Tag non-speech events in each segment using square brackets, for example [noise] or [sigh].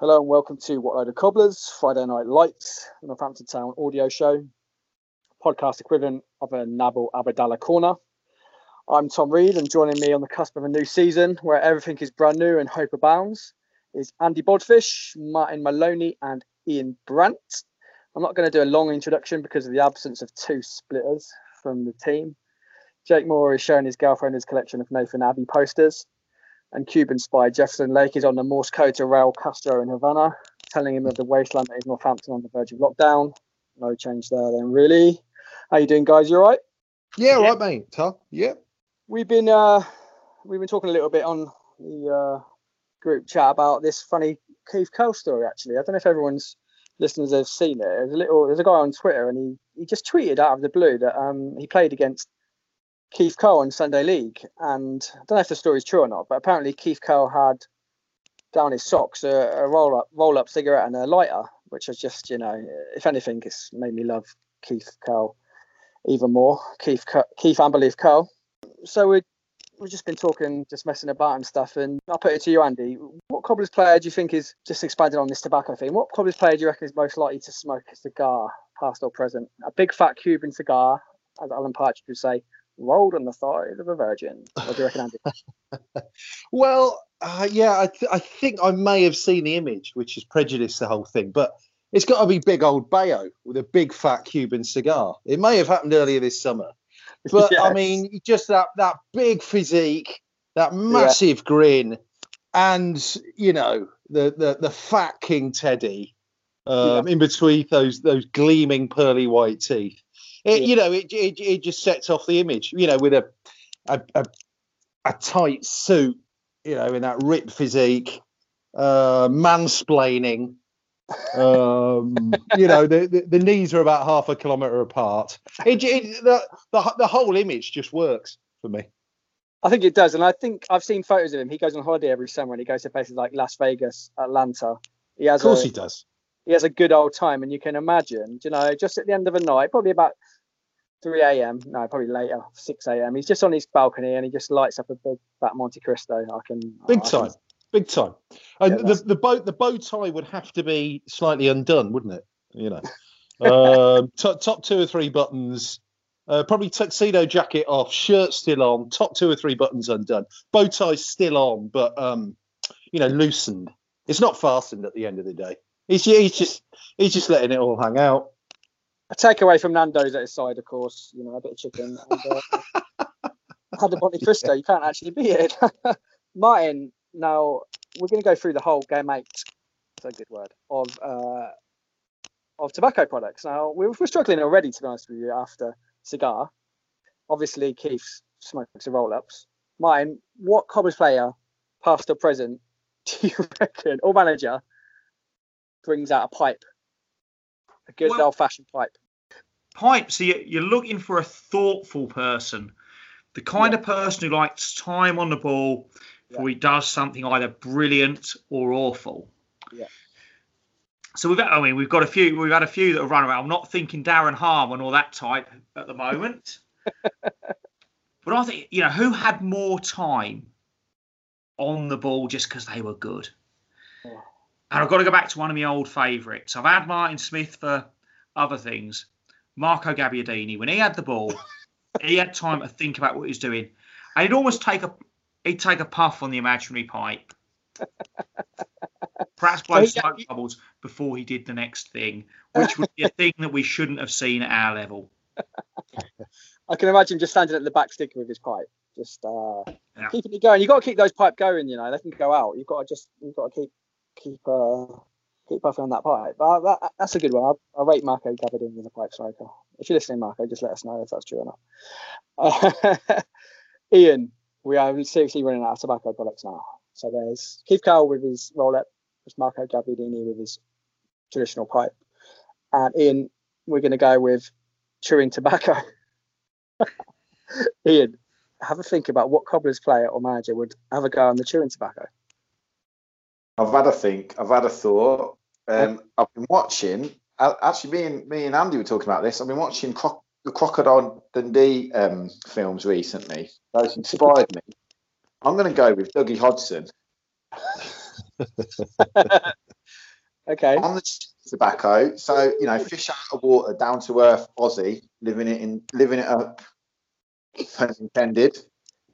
Hello and welcome to What Load of Cobblers, Friday Night Lights, Northampton Town audio show, podcast equivalent of a Nabil Abidallah corner. I'm Tom Reed, and joining me on the cusp of a new season where everything is brand new and hope abounds is Andy Bodfish, Martin Maloney, and Ian Brandt. I'm not going to do a long introduction because of the absence of two splitters from the team. Jake Moore is showing his girlfriend his collection of Nathan Abbey posters and Cuban spy Jefferson Lake is on the Morse code to Raul Castro in Havana, telling him of the wasteland that is Northampton on the verge of lockdown. No change there then, really. How you doing, guys? You all right? Yeah, right, mate. Tom. Yeah. We've been uh, we've been talking a little bit on the uh, group chat about this funny Keith Curle story. Actually, I don't know if everyone's listeners have seen it. There's a little, there's a guy on Twitter, and he he just tweeted out of the blue that um he played against Keith Curle in Sunday League, and I don't know if the story's true or not, but apparently Keith Curle had down his socks a, a roll up roll up cigarette and a lighter, which has just you know, if anything, it's made me love Keith Curle even more. Keith Keith Amberleaf Curle. So we we've just been talking, just messing about and stuff, and I'll put it to you, Andy. What Cobblers player do you think is just expanding on this tobacco thing? What Cobblers player do you reckon is most likely to smoke a cigar, past or present? A big fat Cuban cigar, as Alan Partridge would say, rolled on the side of a virgin. What do you reckon, Andy? [laughs] Well, uh, yeah, I, th- I think I may have seen the image, which has prejudiced the whole thing, but it's got to be big old Bayo with a big fat Cuban cigar. It may have happened earlier this summer, [laughs] but I mean, just that that big physique, that massive grin, and you know the the the fat King Teddy um, in between those those gleaming pearly white teeth. It, Yeah. You know, it, it it just sets off the image. You know, with a a, a, a tight suit, you know, in that ripped physique, uh, mansplaining. Um, [laughs] you know, the, the the knees are about half a kilometre apart. It, it the, the the whole image just works for me. I think it does, and I think I've seen photos of him. He goes on holiday every summer, and he goes to places like Las Vegas, Atlanta. He has Of course, a, he does. He has a good old time, and you can imagine, you know, just at the end of a night, probably about 3 a.m. No, probably later, 6 a.m. He's just on his balcony and he just lights up a big fat Monte Cristo. I can Big I can- time, big time. And Yeah, the the bow the bow tie would have to be slightly undone, wouldn't it? You know, [laughs] um, top top two or three buttons. Uh, probably tuxedo jacket off, shirt still on, top two or three buttons undone, bow tie still on, but um, you know, loosened. It's not fastened at the end of the day. He's, he's just he's just letting it all hang out. A takeaway from Nando's at his side, of course. You know, a bit of chicken. And, uh, [laughs] had a Monte Cristo. You can't actually beat [laughs] it. Martin, now we're going to go through the whole game eight. That's a good word of uh, of tobacco products. Now we're, we're struggling already, to be honest with you, after cigar. Obviously, Keith smokes the roll ups. Martin, what Cobblers player, past or present, [laughs] do you reckon, or manager, brings out a pipe? A good Well- old fashioned pipe. pipe. So you- you're looking for a thoughtful person, the kind of person who likes time on the ball before he does something either brilliant or awful. Yeah. So we've I mean, we've got a few, we've had a few that have run around. I'm not thinking Darren Harmon or that type at the moment. [laughs] but I think, you know, who had more time on the ball just because they were good. And I've got to go back to one of my old favourites. I've had Martin Smith for other things. Marco Gabbiadini, when he had the ball, [laughs] he had time to think about what he was doing. And he'd almost take a he'd take a puff on the imaginary pipe. [laughs] Perhaps blow smoke bubbles before he did the next thing, which would be a thing that we shouldn't have seen at our level. [laughs] I can imagine just standing at the back sticker with his pipe, just uh, yeah. keeping it going. You've got to keep those pipe going, you know. They can go out. You've got to just you've got to keep keep uh, keep puffing on that pipe. But that, that's a good one. I, rate Marco Gabbiadini in the pipe striker. If you're listening, Marco, just let us know if that's true or not. Uh, [laughs] Ian, we are seriously running out of tobacco products now. So there's Keith Curle with his roll up, there's Marco Gabbiadini with his traditional pipe. And Ian, we're going to go with chewing tobacco. [laughs] Ian, have a think about what Cobblers player or manager would have a go on the chewing tobacco. I've had a think. I've had a thought. Um, I've been watching. Actually, me and me and Andy were talking about this. I've been watching Croc- the Crocodile Dundee um, films recently. Those inspired me. I'm going to go with Dougie Hodgson. [laughs] okay. On the tobacco, so you know, fish out of water, down to earth Aussie, living it in, living it up, as intended,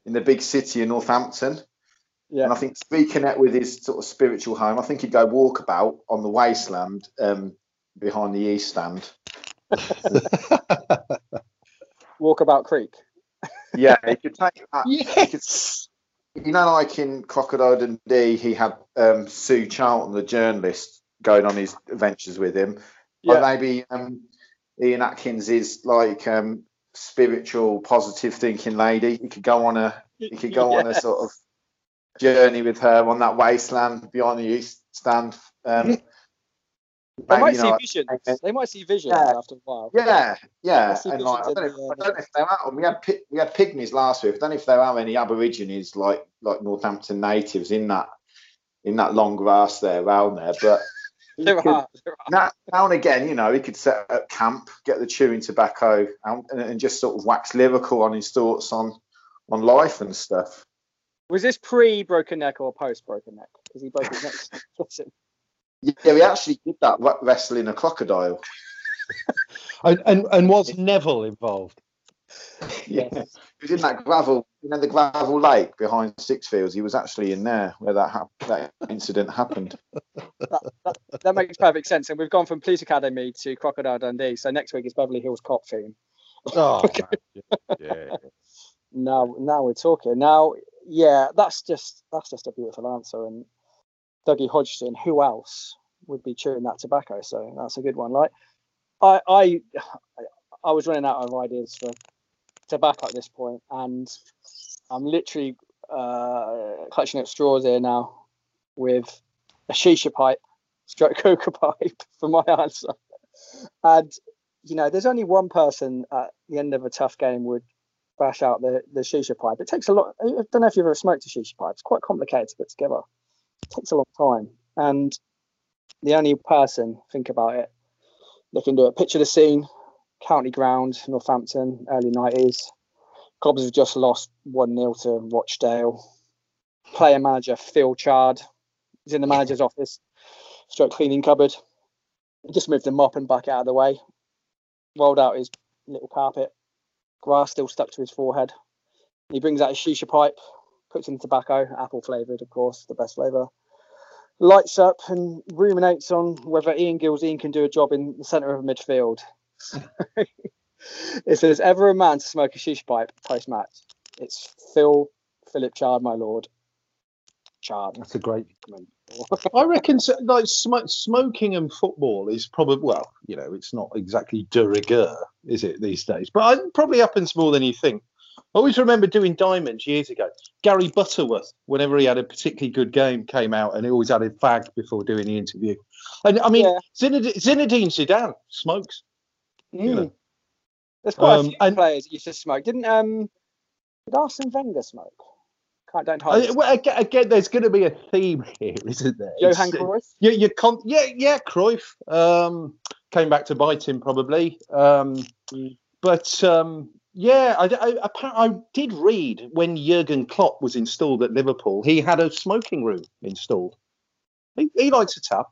in the big city of Northampton. Yeah. And I think speaking it with his sort of spiritual home, I think he'd go walkabout on the wasteland um, behind the east stand. [laughs] walkabout Creek. yeah, he could take that. [laughs] Yes. Could, you know, like in Crocodile Dundee, he had um, Sue Charlton, the journalist, going on his adventures with him. Yeah. maybe um, Ian Atkins is like um, spiritual, positive thinking lady. He could go on a he could go yeah. on a [laughs] sort of journey with her on that wasteland beyond the east stand. Um, they might see visions. They might see visions yeah. after a while. Yeah, yeah. And like, I don't, know, I don't know if there are. We had we had pygmies last week. I don't know if there are any Aborigines like like Northampton natives in that in that long grass there around there, but. [laughs] There could, are, there are. Now, now, and again, you know, he could set up camp, get the chewing tobacco, and, and just sort of wax lyrical on his thoughts on on life and stuff. Was this pre broken neck or post broken neck? Because he broke his neck. [laughs] yeah, we actually did that wrestling a crocodile. [laughs] and, and and was Neville involved? [laughs] Yeah, he was in that gravel, you know, the gravel lake behind Sixfields. He was actually in there where that ha- that incident happened. That, that, that, makes perfect sense. And we've gone from Police Academy to Crocodile Dundee. So next week is Beverly Hills Cop theme. Oh, okay. yeah. Now, now we're talking. Now, yeah, that's just that's just a beautiful answer. And Dougie Hodgson, who else would be chewing that tobacco? So that's a good one. Like, I I I was running out of ideas for tobacco at this point, and I'm literally uh, clutching at straws here now with a shisha pipe, stroke [laughs] coca pipe for my answer. And you know, there's only one person at the end of a tough game would bash out the, the shisha pipe. It takes a lot. I don't know if you've ever smoked a shisha pipe. It's quite complicated to put together. It takes a long time. And the only person, think about it, they can do it. Picture of the scene, county ground, Northampton, early 90s. Cobbs have just lost 1 0 to Rochdale. Player manager Phil Chard is in the manager's office, stroke cleaning cupboard. Just moved the mop and bucket out of the way, rolled out his little carpet, grass still stuck to his forehead. He brings out his shisha pipe, puts in tobacco, apple flavoured, of course, the best flavour. Lights up and ruminates on whether Ian Gilzean can do a job in the centre of midfield. [laughs] if there's ever a man to smoke a shisha pipe post match, it's Phil Philip Chard, my lord. Chard. That's a great comment. I reckon so, like sm- smoking and football is probably well, you know, it's not exactly de rigueur, is it these days? But it probably happens more than you think. I always remember doing diamonds years ago. Gary Butterworth, whenever he had a particularly good game, came out and he always had a fag before doing the interview. And I mean, yeah. Zinedine, Zinedine Zidane smokes. Mm. You know. There's quite um, a few and, players that used to smoke. Didn't um, did Arsene Wenger smoke? Don't hide. Uh, well, again, again, there's going to be a theme here, [laughs] isn't there? Johan it's, Cruyff. Yeah, you con- yeah, yeah, Cruyff um, came back to bite him probably. Um, mm. But um, Yeah, I, I, I, did read when Jurgen Klopp was installed at Liverpool, he had a smoking room installed. He, he likes a tap.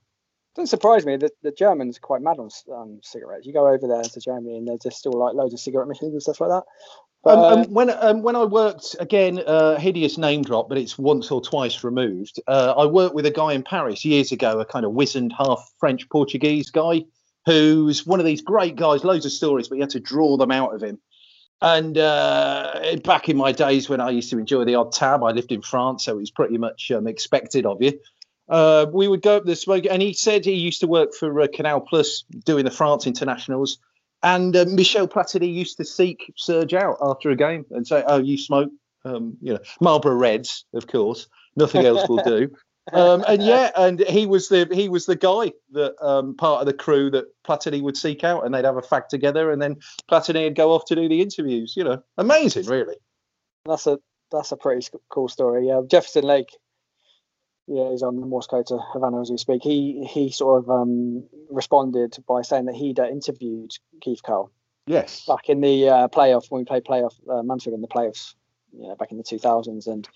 Doesn't surprise me. that the Germans are quite mad on um, cigarettes. You go over there to Germany and there's just still like loads of cigarette machines and stuff like that. But, um, um, when um, when I worked again, uh, hideous name drop, but it's once or twice removed. Uh, I worked with a guy in Paris years ago, a kind of wizened half French Portuguese guy, who's one of these great guys, loads of stories, but you had to draw them out of him. And uh, back in my days when I used to enjoy the odd tab, I lived in France, so it was pretty much um, expected of you. Uh, we would go up the smoke, and he said he used to work for uh, Canal Plus doing the France internationals. And uh, Michel Platini used to seek Serge out after a game and say, "Oh, you smoke, um, you know, Marlboro Reds, of course. Nothing else will do." [laughs] Um, and yeah, and he was the he was the guy that um, part of the crew that Platini would seek out, and they'd have a fact together, and then Platini would go off to do the interviews. You know, amazing, really. That's a that's a pretty cool story. Yeah, Jefferson Lake. Yeah, he's on the Morse code to Havana as we speak. He he sort of um, responded by saying that he'd uh, interviewed Keith Curle. Yes. Back in the uh, playoff when we played playoff uh, Mansfield in the playoffs, you know, back in the 2000s, and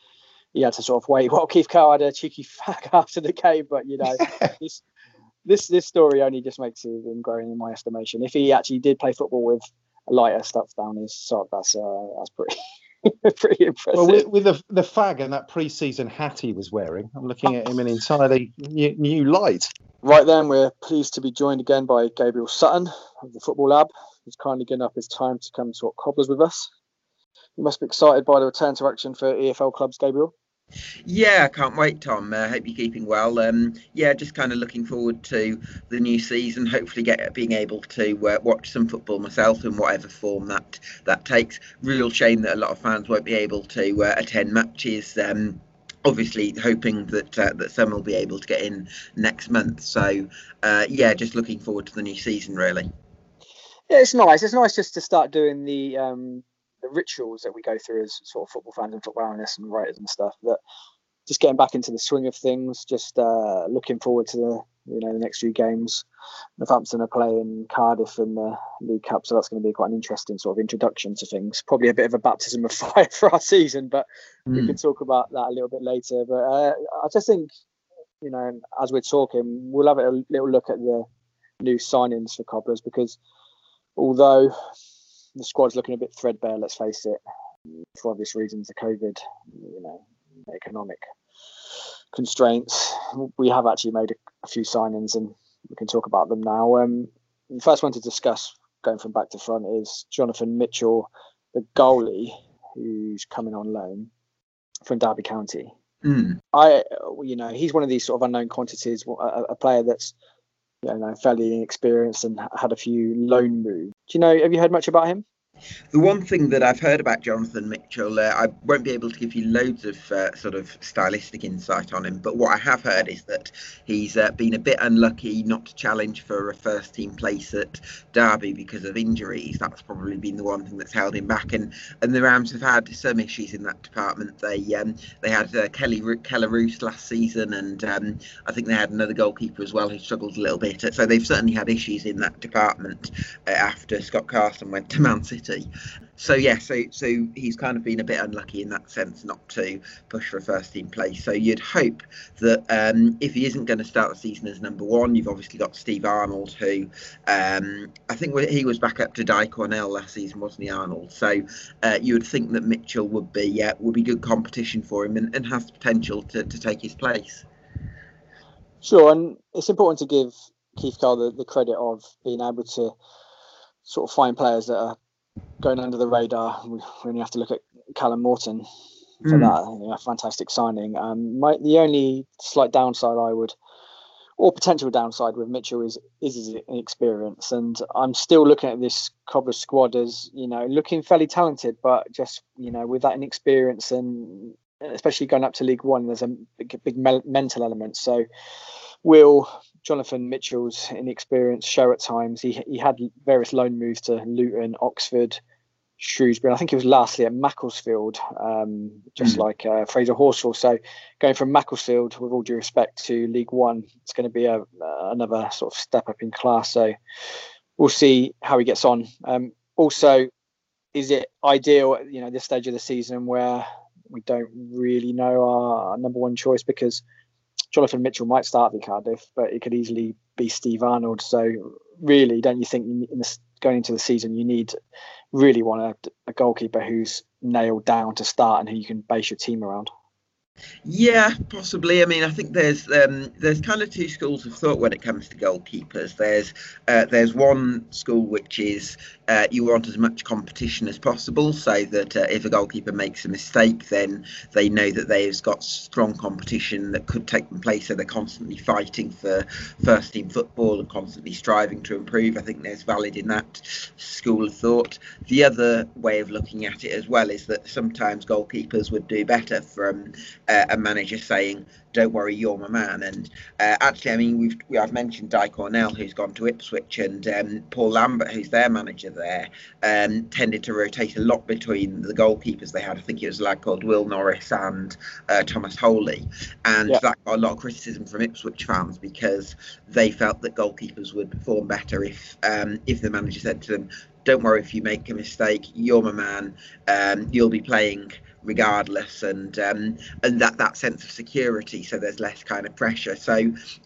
he had to sort of wait. [laughs] Well, Keith Curle had a cheeky [laughs] fag after the game, but you know, [laughs] this, this this story only just makes him growing in my estimation. If he actually did play football with lighter stuff down his sock, that's uh, that's pretty. [laughs] pretty impressive. Well, with, with, the the fag and that pre-season hat he was wearing, I'm looking at him in oh. entirely new, new light. Right then, we're pleased to be joined again by Gabriel Sutton of the Football Lab, who's kindly given up his time to come talk cobblers with us. You must be excited by the return to action for EFL clubs, Gabriel. Yeah, I can't wait, Tom. I uh, hope you're keeping well. Um, yeah, just kind of looking forward to the new season. Hopefully, get being able to uh, watch some football myself in whatever form that that takes. Real shame that a lot of fans won't be able to uh, attend matches. Um, obviously, hoping that uh, that some will be able to get in next month. So, uh, yeah, just looking forward to the new season. Really. Yeah, it's nice. It's nice just to start doing the um, the rituals that we go through as sort of football fans and football analysts and writers and stuff that just getting back into the swing of things just uh, looking forward to the you know the next few games Northampton are playing Cardiff in the League Cup so that's going to be quite an interesting sort of introduction to things probably a bit of a baptism of [laughs] fire for our season but mm. we hmm. can talk about that a little bit later but uh, I just think you know as we're talking we'll have a little look at the new signings for Cobblers because although the squad's looking a bit threadbare. Let's face it, for obvious reasons, the COVID, you know, economic constraints. We have actually made a, a few signings, and we can talk about them now. Um, the first one to discuss, going from back to front, is Jonathan Mitchell, the goalie, who's coming on loan from Derby County. Mm. I, you know, he's one of these sort of unknown quantities, a, a player that's you know, fairly inexperienced and had a few loan moves. Do you know? Have you heard much about him? The one thing that I've heard about Jonathan Mitchell, uh, I won't be able to give you loads of uh, sort of stylistic insight on him, but what I have heard is that he's uh, been a bit unlucky not to challenge for a first team place at Derby because of injuries. That's probably been the one thing that's held him back. And and the Rams have had some issues in that department. They um, they had uh, Kelly Kelle Roos last season, and um, I think they had another goalkeeper as well who struggled a little bit. So they've certainly had issues in that department uh, after Scott Carson went to Man City. So yeah, so so he's kind of been a bit unlucky in that sense not to push for a first team place. So you'd hope that um, if he isn't going to start the season as number one, you've obviously got Steve Arnold, who um, I think he was back up to Di Cornell last season, wasn't he, Arnold? So uh, you would think that Mitchell would be uh, would be good competition for him and, and has the potential to, to take his place. Sure, and it's important to give Keith Curle the, the credit of being able to sort of find players that are going under the radar. We only have to look at Callum Morton for mm. that. You know, fantastic signing. Um, my, the only slight downside I would, or potential downside with Mitchell is is his inexperience, and I'm still looking at this Cobra squad as you know looking fairly talented, but just you know with that inexperience and especially going up to League One, there's a big, big mental element. So, will Jonathan Mitchell's inexperience show at times. He he had various loan moves to Luton, Oxford, Shrewsbury. I think he was lastly at Macclesfield, um, just mm. like uh, Fraser Horsfall. So going from Macclesfield, with all due respect to League One, it's going to be a, uh, another sort of step up in class. So we'll see how he gets on. Um, also, is it ideal at you know this stage of the season where we don't really know our, number one choice because Jonathan Mitchell might start for Cardiff, but it could easily be Steve Arnold. So really, don't you think in this, going into the season you need really want a, a goalkeeper who's nailed down to start and who you can base your team around? Yeah, possibly. I mean, I think there's um, there's kind of two schools of thought when it comes to goalkeepers. There's uh, there's one school which is uh, you want as much competition as possible, so that uh, if a goalkeeper makes a mistake, then they know that they've got strong competition that could take them place. So they're constantly fighting for first team football and constantly striving to improve. I think there's valid in that school of thought. The other way of looking at it as well is that sometimes goalkeepers would do better from uh, a manager saying, "Don't worry, you're my man." And uh, actually, I mean, we've we, have mentioned Di Cornell, who's gone to Ipswich, and um, Paul Lambert, who's their manager there, um, tended to rotate a lot between the goalkeepers they had. I think it was a lad called Will Norris and uh, Thomas Holy, and yeah. that got a lot of criticism from Ipswich fans because they felt that goalkeepers would perform better if um, if the manager said to them, "Don't worry if you make a mistake, you're my man. Um, you'll be playing." Regardless and um, and that that sense of security so there's less kind of pressure so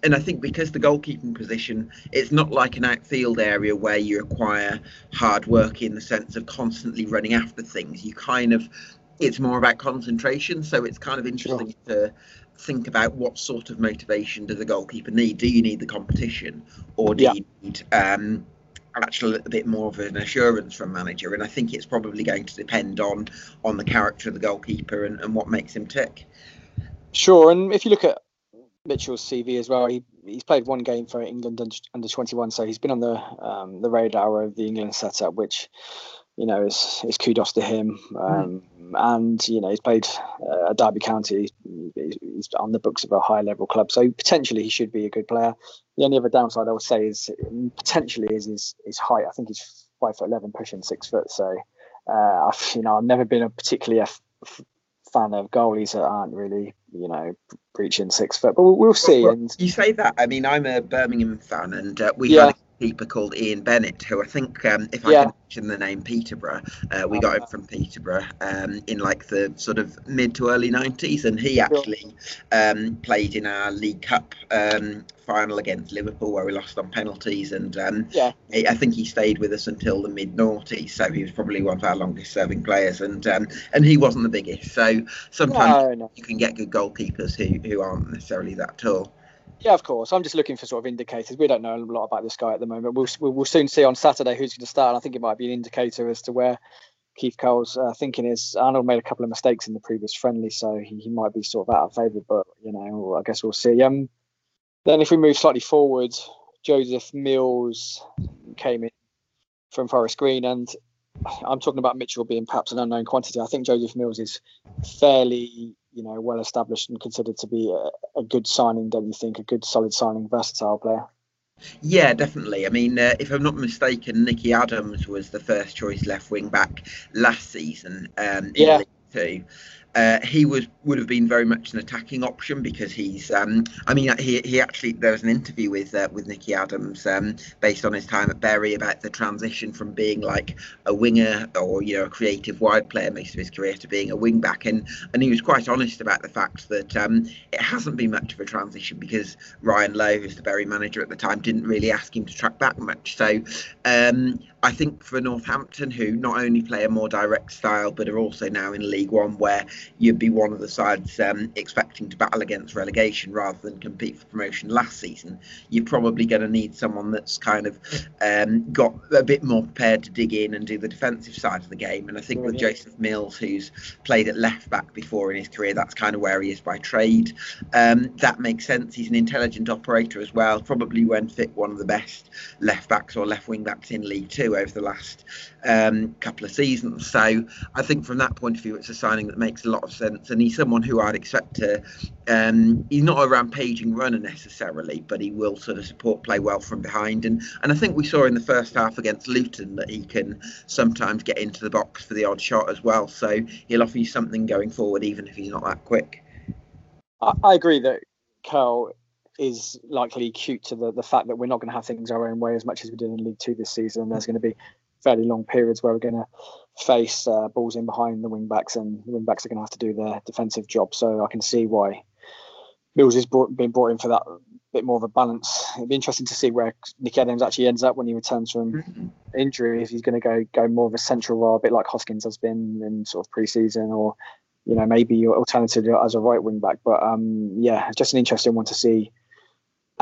and I think because the goalkeeping position it's not like an outfield area where you require hard work in the sense of constantly running after things you kind of it's more about concentration so it's kind of interesting sure. to think about what sort of motivation does a goalkeeper need do you need the competition or do yeah. you need um, actually a little bit more of an assurance from manager. And I think it's probably going to depend on on the character of the goalkeeper and, and what makes him tick. Sure, and if you look at Mitchell's CV as well, he he's played one game for England under, under 21, so he's been on the um, the radar of the England setup, which you know it's, is kudos to him. Hmm. Um, mm. And you know he's played uh, at Derby County. He's on the books of a high level club, so potentially he should be a good player. The only other downside I would say is potentially is his, his height. I think he's five foot eleven, pushing six foot. So uh, I've you know I've never been a particularly a f- fan of goalies that aren't really you know reaching six foot, but we'll, we'll see. Well, and you say that. I mean, I'm a Birmingham fan, and uh, we yeah. had keeper called Ian Bennett, who I think, um, if I can mention the name Peterborough, uh, we got him from Peterborough um, in like the sort of mid to early 90s, and he actually um, played in our League Cup um, final against Liverpool where we lost on penalties, and um, yeah. I think he stayed with us until the mid noughties, so he was probably one of our longest serving players, and um, and he wasn't the biggest. So sometimes no, no. you can get good goalkeepers who, who aren't necessarily that tall. Yeah, of course. I'm just looking for sort of indicators. We don't know a lot about this guy at the moment. We'll we'll, soon see on Saturday who's going to start. And I think it might be an indicator as to where Keith Curle's uh, thinking is. Arnold made a couple of mistakes in the previous friendly, so he, he might be sort of out of favour. But you know, I guess we'll see. Um, then if we move slightly forward, Joseph Mills came in from Forest Green, and I'm talking about Mitchell being perhaps an unknown quantity. I think Joseph Mills is fairly you know, well established and considered to be a, a good signing, don't you think? A good, solid signing, versatile player. Yeah, definitely. I mean, uh, if I'm not mistaken, Nicky Adams was the first choice left wing back last season um, in yeah. League Two. Uh, he was would have been very much an attacking option because he's. Um, I mean, he, he actually there was an interview with uh, with Nicky Adams um, based on his time at Bury about the transition from being like a winger or you know a creative wide player most of his career to being a wing back, and and he was quite honest about the fact that um, it hasn't been much of a transition because Ryan Lowe, who's the Bury manager at the time, didn't really ask him to track back much. So um, I think for Northampton, who not only play a more direct style, but are also now in League One, where you'd be one of the sides um, expecting to battle against relegation rather than compete for promotion last season, you're probably going to need someone that's kind of um, got a bit more prepared to dig in and do the defensive side of the game. And I think with Joseph Mills, who's played at left back before in his career, that's kind of where he is by trade. Um, that makes sense. He's an intelligent operator as well, probably when fit one of the best left backs or left wing backs in League Two over the last um, couple of seasons. So I think from that point of view, it's a signing that makes a lot of sense. And he's someone who I'd expect to. Um, he's not a rampaging runner necessarily, but he will sort of support play well from behind. And and I think we saw in the first half against Luton that he can sometimes get into the box for the odd shot as well. So he'll offer you something going forward, even if he's not that quick. I, I agree that Curle is likely acute to the, the fact that we're not going to have things our own way as much as we did in League Two this season. There's going to be fairly long periods where we're going to face uh, balls in behind the wing backs, and the wing backs are going to have to do their defensive job. So I can see why Mills is brought, been brought in for that bit more of a balance. It'd be interesting to see where Nick Adams actually ends up when he returns from mm-hmm. injury. If he's going to go go more of a central role, a bit like Hoskins has been in sort of pre-season, or you know maybe your alternative as a right wing back. But um, yeah, just an interesting one to see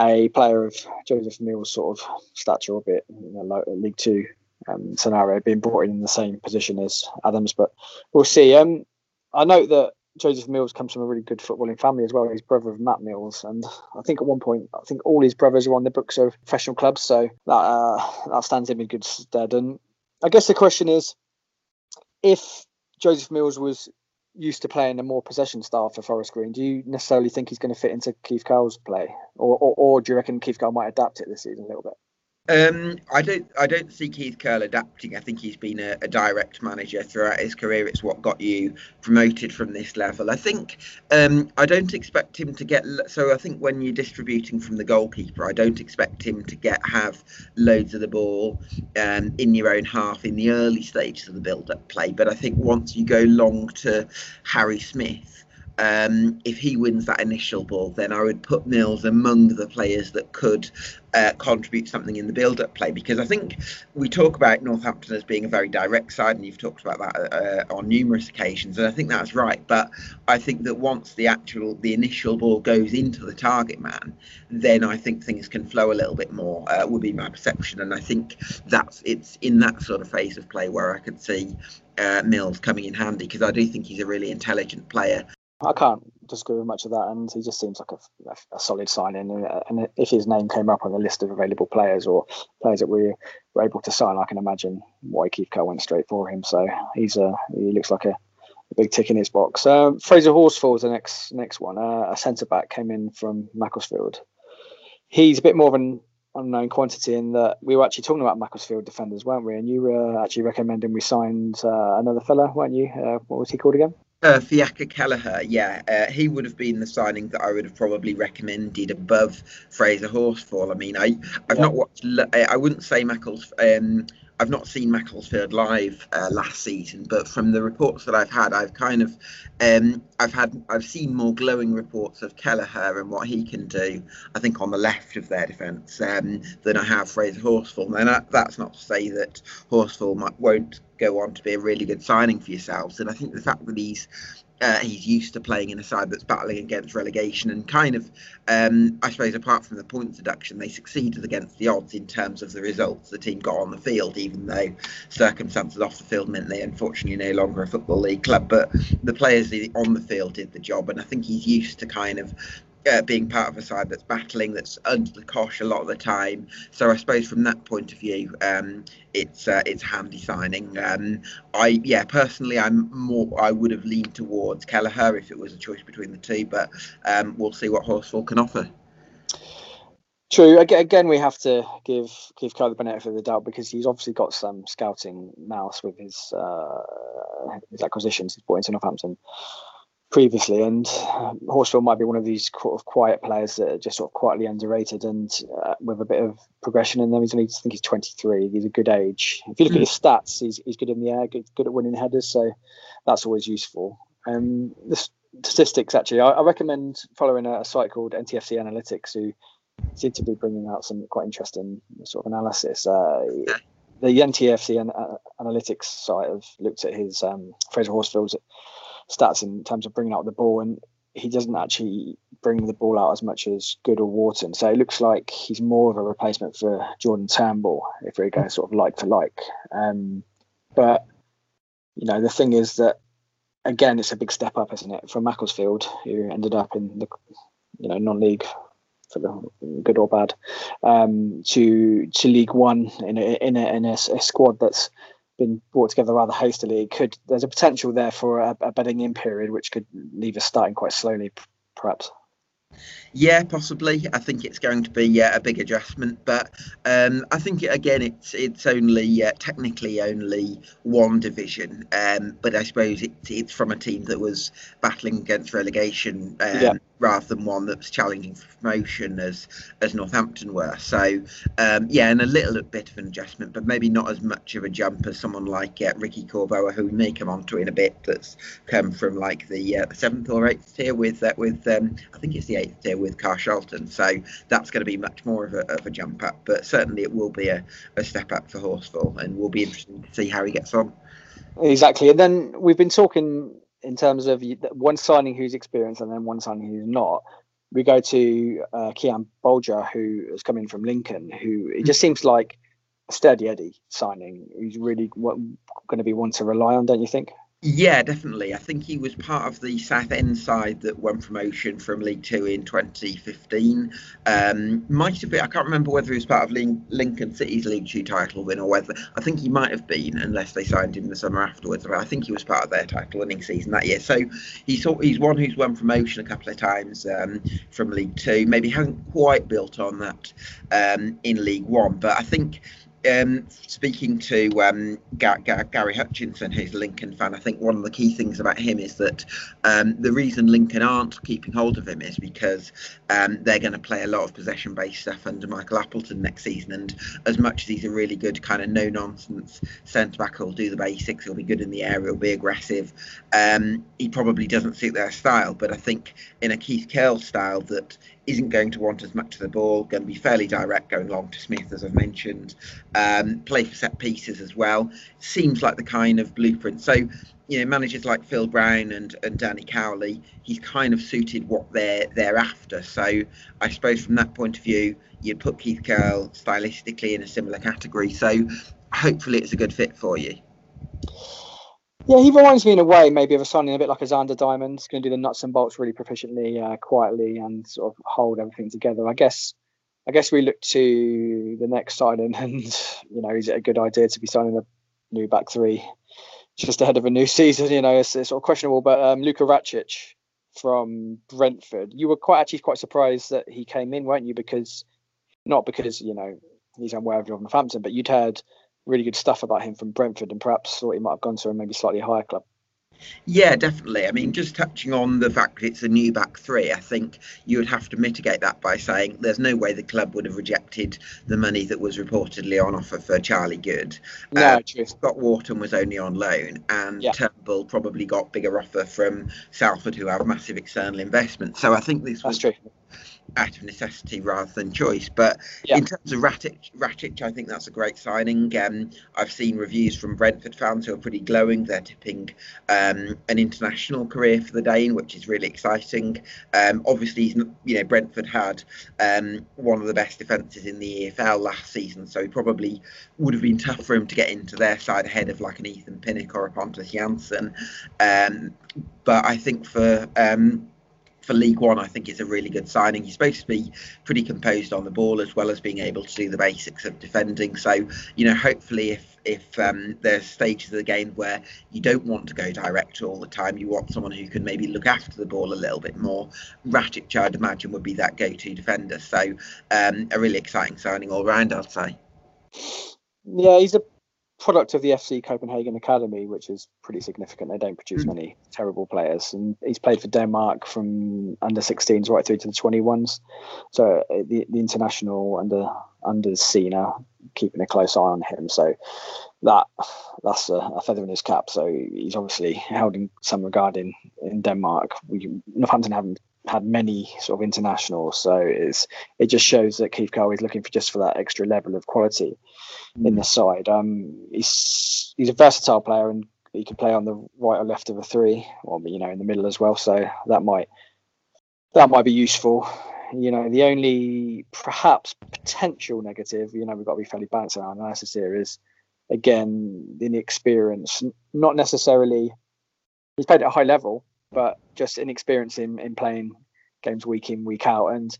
a player of Joseph Mills' sort of stature, a bit you know, League Two um, scenario, being brought in in the same position as Adams. But we'll see. Um, I note that Joseph Mills comes from a really good footballing family as well. He's brother of Matt Mills, and I think at one point, I think all his brothers are on the books of professional clubs, so that uh, that stands him in good stead. And I guess the question is, if Joseph Mills was used to playing a more possession style for Forest Green, do you necessarily think he's going to fit into Keith Curle's play, or, or, or do you reckon Keith Curle might adapt it this season a little bit? Um, I don't. I don't see Keith Curle adapting. I think he's been a, a, direct manager throughout his career. It's what got you promoted from this level. I think. Um, I don't expect him to get. So I think when you're distributing from the goalkeeper, I don't expect him to get have loads of the ball um, in your own half in the early stages of the build-up play. But I think once you go long to Harry Smith um, if he wins that initial ball, then I would put Mills among the players that could uh, contribute something in the build-up play because I think we talk about Northampton as being a very direct side, and you've talked about that uh, on numerous occasions, and I think that's right. But I think that once the actual the initial ball goes into the target man, then I think things can flow a little bit more. Uh, would be my perception, and I think that's it's in that sort of phase of play where I could see uh, Mills coming in handy because I do think he's a really intelligent player I can't disagree with much of that, and he just seems like a, a solid signing. And if his name came up on the list of available players or players that we were able to sign, I can imagine why Keith Curle went straight for him. So he's a he looks like a, a big tick in his box. Um, Fraser Horsfall is the next next one. Uh, a centre back came in from Macclesfield. He's a bit more of an unknown quantity in that we were actually talking about Macclesfield defenders, weren't we? And you were actually recommending we signed uh, another fella, weren't you? Uh, what was he called again? Uh, Kelleher, yeah, uh, he would have been the signing that I would have probably recommended above Fraser Horsfall. I mean, I I've yeah. not watched. I wouldn't say Maccles. Um, I've not seen Macclesfield live uh, last season, but from the reports that I've had, I've kind of, um, I've had, I've seen more glowing reports of Kelleher and what he can do. I think on the left of their defence um, than I have Fraser Horsfall. And that, that's not to say that Horsfall might, won't go on to be a really good signing for yourselves. And I think the fact that he's uh, he's used to playing in a side that's battling against relegation and kind of, um, I suppose, apart from the points deduction, they succeeded against the odds in terms of the results the team got on the field, even though circumstances off the field meant they unfortunately no longer a Football League club. But the players on the field did the job, and I think he's used to kind of uh, being part of a side that's battling, that's under the cosh a lot of the time. So I suppose from that point of view, um, it's uh, it's handy signing. Um, I yeah, personally, I'm more. I would have leaned towards Kelleher if it was a choice between the two, but um, we'll see what Horsfall can offer. True. Again, we have to give give Curle the benefit of the doubt because he's obviously got some scouting mouse with his uh, his acquisitions he's brought into Northampton previously, and uh, Horsfall might be one of these sort of quiet players that are just sort of quietly underrated and uh, with a bit of progression in them. He's only, I think he's 23. He's a good age. If you look mm. at his stats, he's, he's good in the air, good, good at winning headers, so that's always useful. Um, the statistics, actually, I, I recommend following a, a, site called NTFC Analytics, who seem to be bringing out some quite interesting sort of analysis. Uh, the NTFC an, uh, Analytics site have looked at his um, Fraser Horsfall's stats in terms of bringing out the ball, and he doesn't actually bring the ball out as much as Goode or Wharton. So it looks like he's more of a replacement for Jordan Turnbull if we're going sort of like for like. Um, but you know, the thing is that again, it's a big step up, isn't it, from Macclesfield, who ended up in the you know non-league for the good or bad, um, to to League One in a in a, in a, a squad that's been brought together rather hastily. Could there's a potential there for a, a bedding in period, which could leave us starting quite slowly, perhaps. Yeah, possibly. I think it's going to be yeah, a big adjustment, but um, I think again it's it's only uh, technically only one division, um, but I suppose it, it's from a team that was battling against relegation um, yeah. Rather than one that was challenging for promotion as as Northampton were. So um, yeah, and a little bit of an adjustment, but maybe not as much of a jump as someone like uh, Ricky Korboa, who we may come on to in a bit. That's come from like the, uh, seventh or eighth tier with uh, with um, I think it's the eighth tier with Carshalton. So that's going to be much more of a, of a jump up, but certainly it will be a, a step up for Horsfall, and we'll be interesting to see how he gets on. Exactly, and then we've been talking in terms of one signing who's experienced and then one signing who's not. We go to uh, Cian Bolger, who has come in from Lincoln, who it just seems like a steady Eddie signing. He's really going to be one to rely on, don't you think? Yeah, definitely. I think he was part of the Southend side that won promotion from League Two in 2015. Um, might have been, I can't remember whether he was part of Lincoln City's League Two title win or whether, I think he might have been, unless they signed him the summer afterwards. But I think he was part of their title winning season that year. So he's, he's one who's won promotion a couple of times um, from League Two. Maybe hasn't quite built on that um, in League One, but I think um, speaking to um, Gary Hutchinson, who's a Lincoln fan, I think one of the key things about him is that um, the reason Lincoln aren't keeping hold of him is because um, they're going to play a lot of possession based stuff under Michael Appleton next season. And as much as he's a really good kind of no nonsense centre back he'll do the basics, he'll be good in the area, he'll be aggressive, um, he probably doesn't suit their style. But I think in a Keith Curle style that isn't going to want as much of the ball, going to be fairly direct going long to Smith, as I've mentioned, um, play for set pieces as well. Seems like the kind of blueprint. So, you know, managers like Phil Brown and, and Danny Cowley, he's kind of suited what they're they're after. So, I suppose from that point of view, you'd put Keith Curle stylistically in a similar category. So, hopefully, it's a good fit for you. Yeah, he reminds me in a way maybe of a signing a bit like a Zander Diamond. He's going to do the nuts and bolts really proficiently, uh, quietly, and sort of hold everything together. I guess, I guess we look to the next signing, [laughs] and you know, is it a good idea to be signing a new back three just ahead of a new [laughs] season? You know, it's, it's sort of questionable. But um, Luka Racic from Brentford, you were quite actually quite surprised that he came in, weren't you? Because not because you know he's unworthy of Northampton, but you'd heard really good stuff about him from Brentford, and perhaps thought he might have gone to a maybe slightly higher club. Yeah, definitely. I mean, just touching on the fact that it's a new back three, I think you would have to mitigate that by saying there's no way the club would have rejected the money that was reportedly on offer for Charlie Goode. No, uh, true. Scott Wharton was only on loan, and yeah. Turnbull probably got bigger offer from Salford, who have massive external investment. So I think this That's was true out of necessity rather than choice. But yeah. in terms of Racic, Racic, I think that's a great signing. Um, I've seen reviews from Brentford fans who are pretty glowing. They're tipping um, an international career for the Dane, which is really exciting. Um, obviously, you know Brentford had um, one of the best defences in the EFL last season, so he probably would have been tough for him to get into their side ahead of like an Ethan Pinnock or a Pontus Jansson. Um, but I think for um, for League One, I think it's a really good signing. He's supposed to be pretty composed on the ball as well as being able to do the basics of defending. So, you know, hopefully, if if um, there's stages of the game where you don't want to go direct all the time, you want someone who can maybe look after the ball a little bit more. Racic, I'd imagine, would be that go-to defender. So, um, a really exciting signing all round, I'd say. Yeah, he's a product of the FC Copenhagen Academy, which is pretty significant. They don't produce mm. many terrible players, and he's played for Denmark from under 16s right through to the 21s. So uh, the, the international under under Sina keeping a close eye on him. So that that's a, a, feather in his cap. So he's obviously held in some regard in in Denmark. We Northampton haven't had many sort of internationals, so it's it just shows that Keith Curle is looking for just for that extra level of quality in the side. Um, he's he's a versatile player and he can play on the right or left of a three, or you know in the middle as well. So that might that might be useful. You know, the only perhaps potential negative, you know, we've got to be fairly balanced in our analysis here, is again the inexperience. Not necessarily he's played at a high level, but just inexperience in, in playing games week in week out. And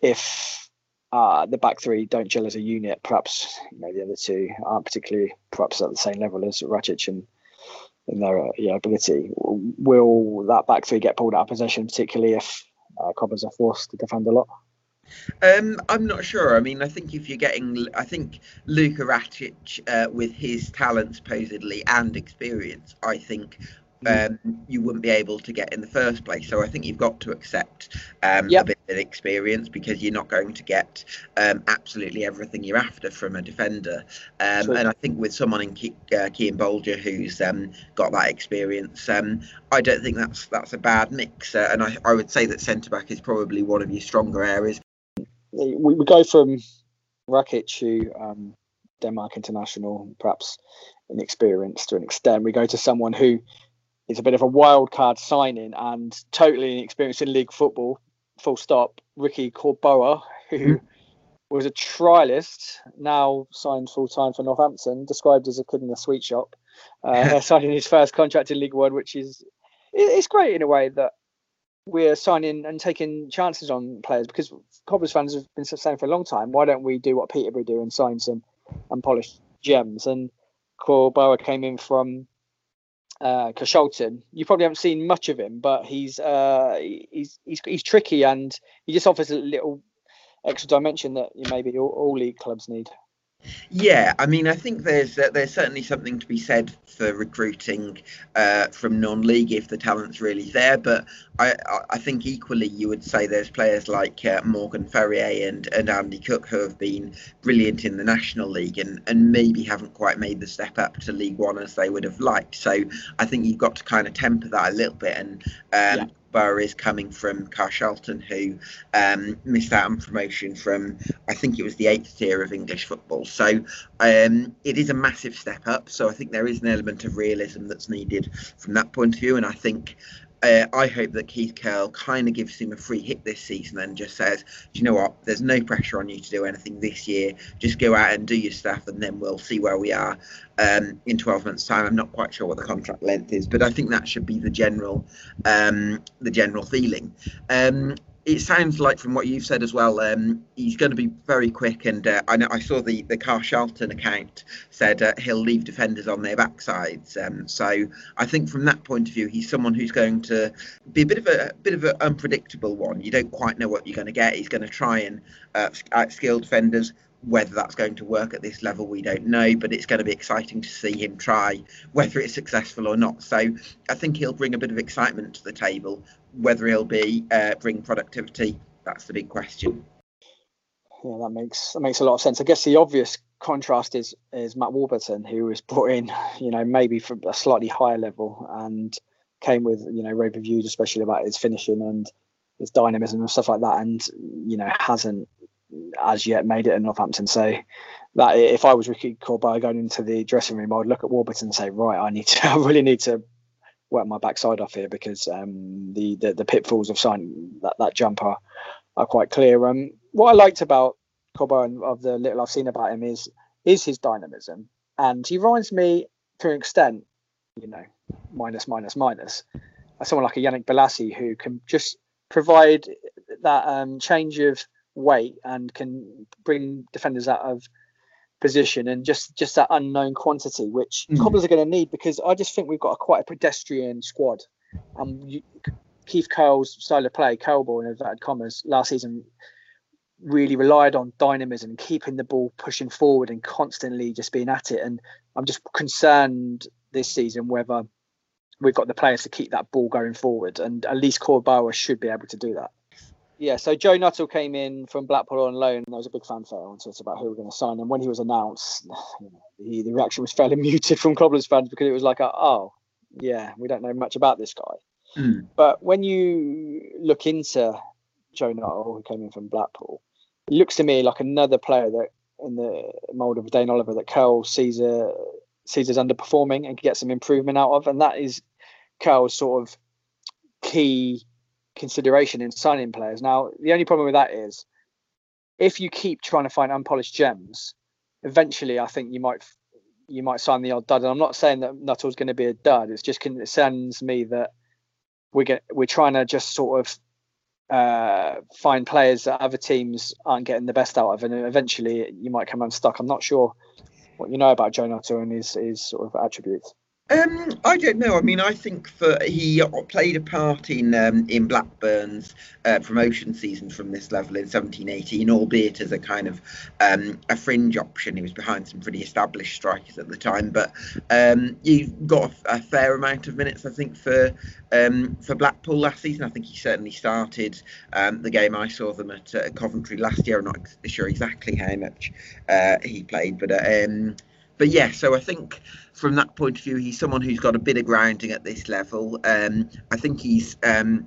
if uh, the back three don't gel as a unit. Perhaps you know the other two aren't particularly perhaps at the same level as Racic and in their uh, yeah, ability. Will that back three get pulled out of possession, particularly if uh, Cobblers are forced to defend a lot? Um, I'm not sure. I mean, I think if you're getting, I think Luka Racic, uh, with his talent supposedly and experience, I think um, you wouldn't be able to get in the first place. So I think you've got to accept um, yep. a bit of experience because you're not going to get um, absolutely everything you're after from a defender. Um, and I think with someone in Ke- uh, Cian Bolger who's um, got that experience, um, I don't think that's that's a bad mix. Uh, and I, I would say that centre back is probably one of your stronger areas. We, we go from Racic, who Denmark international, perhaps inexperienced to an extent. We go to someone who is a bit of a wild card signing and totally inexperienced in league football, full stop. Ricky Korboa, who mm. was a trialist, now signed full time for Northampton, described as a kid in a sweet shop, uh, [laughs] [laughs] signing his first contract in League One, which is it's great in a way that we're signing and taking chances on players because Cobblers fans have been saying for a long time, why don't we do what Peterborough do and sign some unpolished gems. And Korboa came in from uh, Carshalton. You probably haven't seen much of him, but he's uh, he's he's he's tricky and he just offers a little extra dimension that maybe all, all league clubs need. Yeah, I mean, I think there's uh, there's certainly something to be said for recruiting uh, from non-league if the talent's really there. But I I think equally you would say there's players like uh, Morgan Ferrier and, and Andy Cook who have been brilliant in the National League and, and maybe haven't quite made the step up to League One as they would have liked. So I think you've got to kind of temper that a little bit and. Um, yeah Korboa is coming from Carshalton, who um, missed out on promotion from, I think it was the eighth tier of English football. So um, it is a massive step up. So I think there is an element of realism that's needed from that point of view. And I think uh, I hope that Keith Curle kind of gives him a free hit this season and just says, do you know what? There's no pressure on you to do anything this year. Just go out and do your stuff, and then we'll see where we are um, in 12 months' time. I'm not quite sure what the contract length is, but I think that should be the general um, the general feeling. Um, it sounds like from what you've said as well, um, he's going to be very quick. And uh, I know I saw the the Carshalton account said uh, he'll leave defenders on their backsides. Um, so I think from that point of view, he's someone who's going to be a bit of a, a bit of an unpredictable one. You don't quite know what you're going to get. He's going to try and uh, outskill defenders. Whether that's going to work at this level, we don't know, but it's going to be exciting to see him try, whether it's successful or not. So I think he'll bring a bit of excitement to the table, whether he'll be uh, bring productivity, that's the big question. Yeah, that makes that makes a lot of sense. I guess the obvious contrast is is Matt Warburton, who was brought in, you know, maybe from a slightly higher level and came with, you know, rave reviews, especially about his finishing and his dynamism and stuff like that, and you know, hasn't as yet made it in Northampton. So that if I was Ricky Korboa going into the dressing room, I would look at Warburton and say, right, I need to, [laughs] I really need to work my backside off here because um, the, the, the pitfalls of signing that, that are, quite clear. Um, what I liked about Korboa and of the little I've seen about him is is his dynamism, and he reminds me to an extent, you know, minus minus minus, someone like a Yannick Bolasie who can just provide that um, change of weight and can bring defenders out of position and just just that unknown quantity which mm. cobblers are going to need because I just think we've got a quite a pedestrian squad. Um, you, Keith Curle's style of play, Curleball in inverted commas, last season really relied on dynamism, keeping the ball pushing forward and constantly just being at it. And I'm just concerned this season whether we've got the players to keep that ball going forward. And at least Korboa should be able to do that. Yeah, so Joe Nuttall came in from Blackpool on loan. There was a big fanfare on Twitter about who we were going to sign. And when he was announced, [sighs] you know, the, the reaction was fairly [laughs] muted from Cobblers fans because it was like, a, oh, yeah, we don't know much about this guy. Mm. But when you look into Joe Nuttall, who came in from Blackpool, it looks to me like another player that, in the mould of Dane Oliver, that Curle sees, a, sees as underperforming and could get some improvement out of. And that is Curle's sort of key consideration in signing players. Now, the only problem with that is if you keep trying to find unpolished gems, eventually I think you might you might sign the odd dud. And I'm not saying that Nuttall's going to be a dud. It's just concerns me that we're get, we're trying to just sort of uh, find players that other teams aren't getting the best out of, and eventually you might come unstuck. I'm not sure what you know about Joe Nuttall and his his sort of attributes. Um, I don't know. I mean, I think for he played a part in um, in Blackburn's uh, promotion season from this level in 1718, albeit as a kind of um, a fringe option. He was behind some pretty established strikers at the time, but um, he got a, fair amount of minutes, I think, for um, for Blackpool last season. I think he certainly started um, the game I saw them at uh, Coventry last year. I'm not sure exactly how much uh, he played, but. But yeah, so I think from that point of view, he's someone who's got a bit of grounding at this level. Um, I think he's um,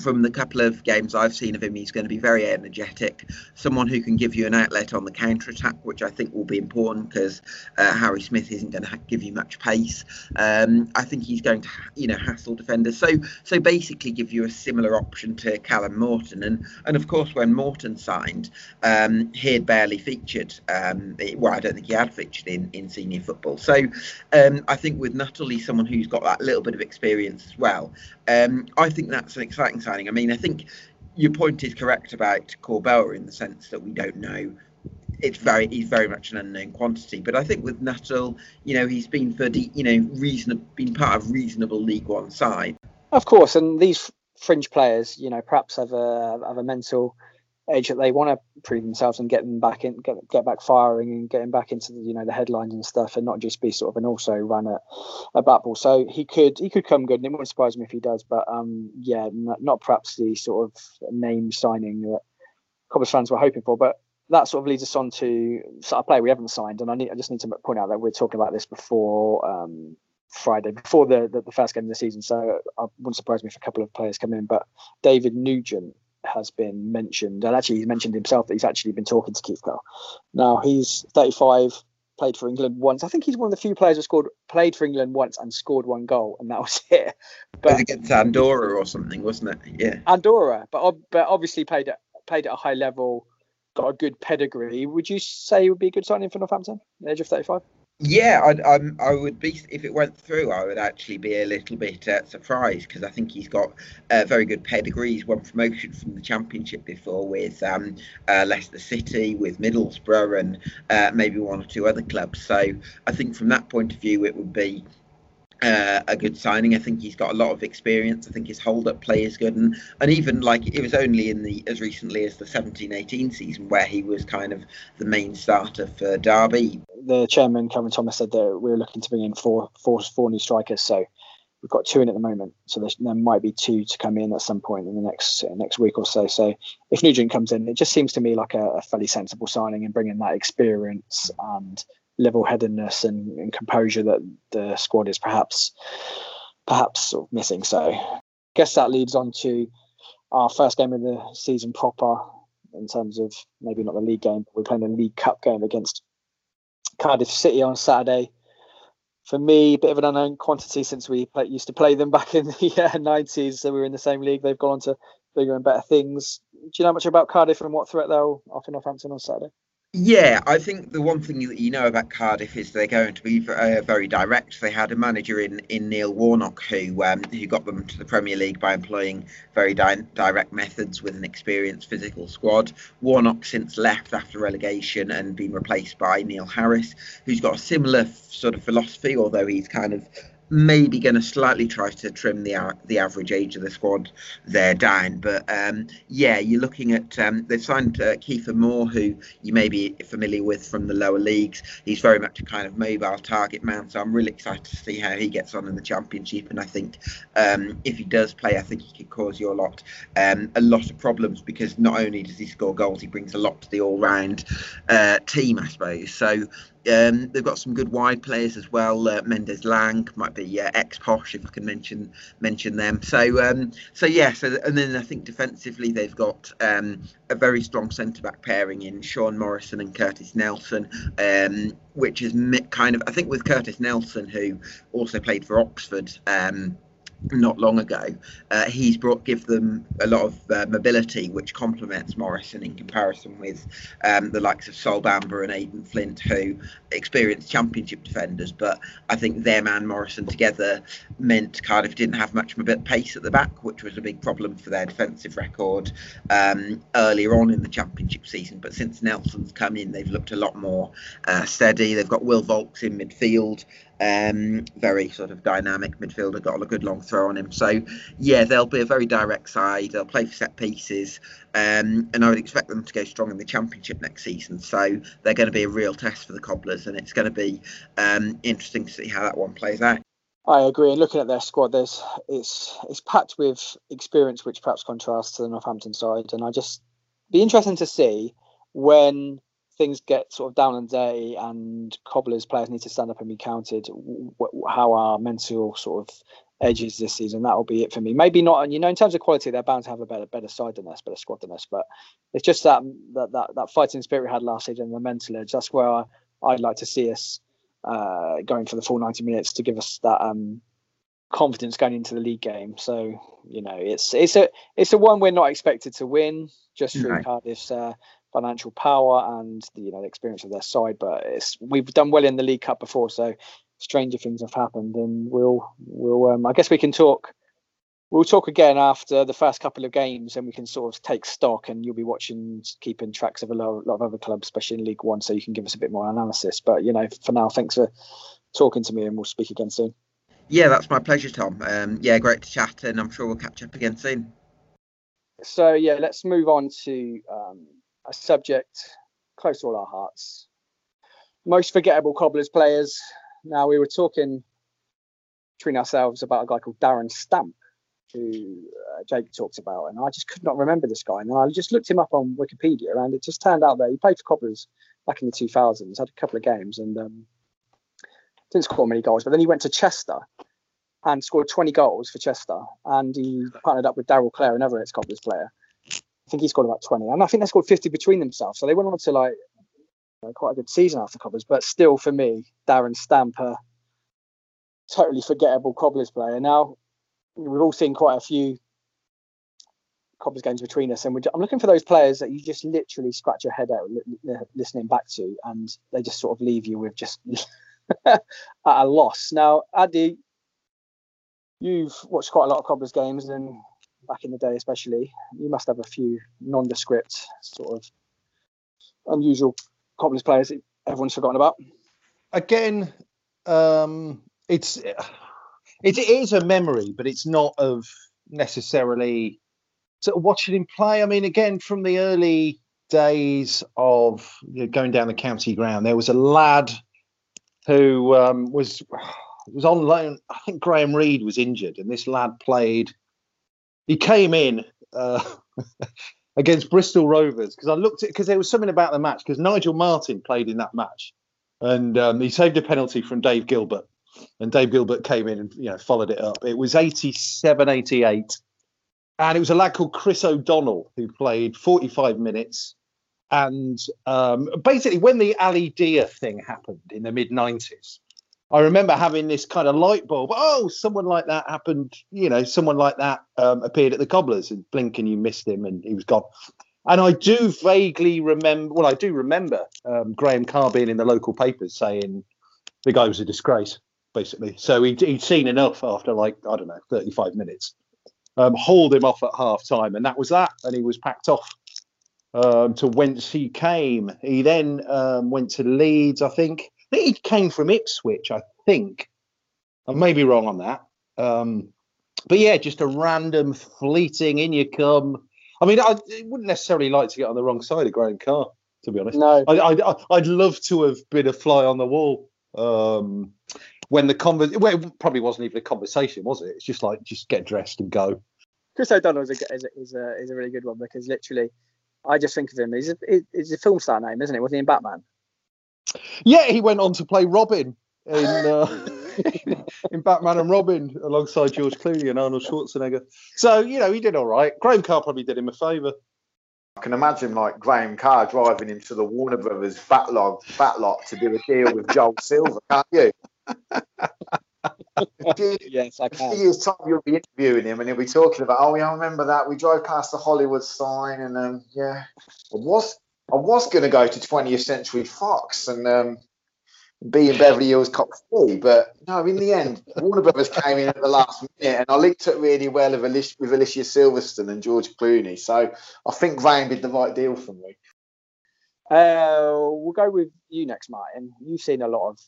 from the couple of games I've seen of him, he's going to be very energetic, someone who can give you an outlet on the counter attack, which I think will be important because uh, Harry Smith isn't going to give you much pace. Um, I think he's going to, you know, hassle defenders. So, so basically, give you a similar option to Callum Morton, and and of course, when Morton signed, um, he had barely featured. Um, well, I don't think he had featured in in senior football. So, um, I think with Nuttall, he's someone who's got that little bit of experience as well. Um, I think that's an exciting signing. I mean, I think your point is correct about Korboa in the sense that we don't know. It's very he's very much an unknown quantity, but I think with Nuttall, you know, he's been for the, you know reason been part of reasonable League One side. Of course, and these fringe players, you know, perhaps have a have a mental age that they want to prove themselves and get them back in, get get back firing and getting back into the you know the headlines and stuff, and not just be sort of an also run at a bat ball. So he could he could come good, and it wouldn't surprise me if he does. But um, yeah, not, not perhaps the sort of name signing that Cobblers fans were hoping for, but. That sort of leads us on to sort of player we haven't signed, and I need I just need to point out that we're talking about this before um, Friday before the, the, the first game of the season. So it wouldn't surprise me if a couple of players come in. But David Nugent has been mentioned, and actually he's mentioned himself that he's actually been talking to Keith Curle. Now he's 35, played for England once. I think he's one of the few players who scored played for England once and scored one goal, and that was [laughs] it. But was against Andorra or something, wasn't it? Yeah, Andorra, but but obviously played at played at a high level, got a good pedigree. Would you say would be a good signing for Northampton? The age of 35. Yeah, I'd, I'm, I would be if it went through. I would actually be a little bit uh, surprised because I think he's got uh, very good pedigree. He's won promotion from the Championship before with um, uh, Leicester City, with Middlesbrough, and uh, maybe one or two other clubs. So I think from that point of view, it would be uh, a good signing. I think he's got a lot of experience. I think his hold up play is good. And, and even like it was only in the as recently as the 17 18 season where he was kind of the main starter for Derby. The chairman, Kevin Thomas, said that we are looking to bring in four, four, four new strikers. So we've got two in at the moment. So there might be two to come in at some point in the next uh, next week or so. So if Nugent comes in, it just seems to me like a, a fairly sensible signing and bringing that experience and level-headedness and, and, composure that the squad is perhaps perhaps sort of missing. So I guess that leads on to our first game of the season proper in terms of maybe not the league game, but we're playing a League Cup game against Cardiff City on Saturday. For me, a bit of an unknown quantity since we play, used to play them [laughs] back in the uh, 90s. So we were in the same league. They've gone on to bigger and better things. Do you know much about Cardiff and what threat they'll offer Northampton on Saturday? Yeah, I think the one thing that you know about Cardiff is they're going to be uh, very direct. They had a manager in, in Neil Warnock who um, who got them to the Premier League by employing very di- direct methods with an experienced physical squad. Warnock since left after relegation and been replaced by Neil Harris, who's got a similar sort of philosophy, although he's kind of maybe going to slightly try to trim the the average age of the squad there down. But um, yeah, you're looking at um, they've signed uh, Kiefer Moore, who you may be familiar with from the lower leagues. He's very much a kind of mobile target man, so I'm really excited to see how he gets on in the championship. And I think um, if he does play, I think he could cause you a lot um, a lot of problems because not only does he score goals, he brings a lot to the all round uh, team, I suppose. So um, they've got some good wide players as well. Uh, Mendez-Laing might be uh, ex Posh if I can mention mention them. So um, so yeah. So and then I think defensively they've got um, a very strong centre back pairing in Sean Morrison and Curtis Nelson, um, which is kind of I think with Curtis Nelson who also played for Oxford. Um, not long ago, uh, he's brought give them a lot of uh, mobility, which complements Morrison in comparison with um, the likes of Sol Bamba and Aden Flint, who experienced championship defenders. But I think them and Morrison together meant Cardiff didn't have much pace at the back, which was a big problem for their defensive record um, earlier on in the championship season. But since Nelson's come in, they've looked a lot more uh, steady. They've got Will Vaulks in midfield Um, very sort of dynamic midfielder, got a good long throw on him. So yeah, they'll be a very direct side. They'll play for set pieces, um, and I would expect them to go strong in the championship next season. So they're going to be a real test for the Cobblers, and it's going to be um, interesting to see how that one plays out. I agree. And looking at their squad, there's it's it's packed with experience, which perhaps contrasts to the Northampton side. And I just be interesting to see when things get sort of down and day and cobblers players need to stand up and be counted how our mental sort of edges this season that'll be it for me maybe not and you know in terms of quality they're bound to have a better better side than us better squad than us but it's just that that that, that fighting spirit we had last season the mental edge that's where I, i'd like to see us uh, going for the full 90 minutes to give us that um, confidence going into the league game so you know it's it's a it's a one we're not expected to win just through right. cardiff's uh, financial power and the you know the experience of their side. But it's we've done well in the League Cup before, so stranger things have happened, and we'll we'll um, I guess we can talk. We'll talk again after the first couple of games, and we can sort of take stock. And you'll be watching, keeping tracks of a lot, lot of other clubs, especially in League One, so you can give us a bit more analysis. But you know, for now, thanks for talking to me, and we'll speak again soon. Yeah, that's my pleasure, Tom. Um, yeah, great to chat, and I'm sure we'll catch up again soon. So yeah, let's move on to um, a subject close to all our hearts. Most forgettable Cobblers players. Now, we were talking between ourselves about a guy called Darren Stamp, who uh, Jake talked about, and I just could not remember this guy. And I just looked him up on Wikipedia, and it just turned out that he played for Cobblers back in the 2000s, had a couple of games, and um, didn't score many goals. But then he went to Chester and scored 20 goals for Chester, and he partnered up with Daryl Clare, another ex-Cobblers player, I think he scored about 20. And I think they scored 50 between themselves. So they went on to like you know, quite a good season after Cobblers. But still, for me, Darren Stamper, totally forgettable Cobblers player. Now, we've all seen quite a few Cobblers games between us. And I'm looking for those players that you just literally scratch your head out listening back to. And they just sort of leave you with just [laughs] at a loss. Now, Addy, you've watched quite a lot of Cobblers games and back in the day, especially, you must have a few nondescript sort of unusual Cobblers players that everyone's forgotten about. Again, um, it's it is a memory, but it's not of necessarily sort of watching him play. I mean, again, from the early days of you know, going down the county ground, there was a lad who um, was was on loan. I think Graham Reed was injured, and this lad played he came in uh, [laughs] against Bristol Rovers because I looked at because there was something about the match because Nigel Martyn played in that match and um, he saved a penalty from Dave Gilbert and Dave Gilbert came in and you know followed it up. It was 87 88 and it was a lad called Chris O'Donnell who played 45 minutes and um, basically when the Ali Dia thing happened in the mid 90s I remember having this kind of light bulb. Oh, someone like that happened. You know, someone like that um, appeared at the Cobblers, and blink and you missed him, and he was gone. And I do vaguely remember. Well, I do remember um, Graham Carr being in the local papers saying the guy was a disgrace, basically. So he'd, he'd seen enough after like I don't know, thirty-five minutes. Um, hauled him off at half time, and that was that. And he was packed off um, to whence he came. He then um, went to Leeds, I think think he came from Ipswich, I think. I may be wrong on that. Um, but yeah, just a random fleeting in you come. I mean, I wouldn't necessarily like to get on the wrong side of Graham Carr, to be honest. No, I, would love to have been a fly on the wall um, when the conversation. Well, it probably wasn't even a conversation, was it? It's just like just get dressed and go. Chris O'Donnell is a, is a, is a, is a really good one because literally, I just think of him. He's a, he's a film star name, isn't it? Wasn't he in Batman? Yeah, he went on to play Robin in uh, [laughs] in Batman and Robin alongside George Clooney and Arnold Schwarzenegger. So you know he did all right. Graham Carr probably did him a favour. I can imagine like Graham Carr driving him to the Warner Brothers backlog backlot to do a deal with Joel Silver, can't you? [laughs] yes, I can. Years time you'll be interviewing him and he'll be talking about, oh yeah, I remember that. We drove past the Hollywood sign and um, yeah, it was I was going to go to 20th Century Fox and um, be in Beverly Hills Cop 3, but no, in the end, Warner Brothers came in at the last minute and I linked it really well with Alicia, with Alicia Silverstone and George Clooney. So I think Graham did the right deal for me. Uh, we'll go with you next, Martin. You've seen a lot of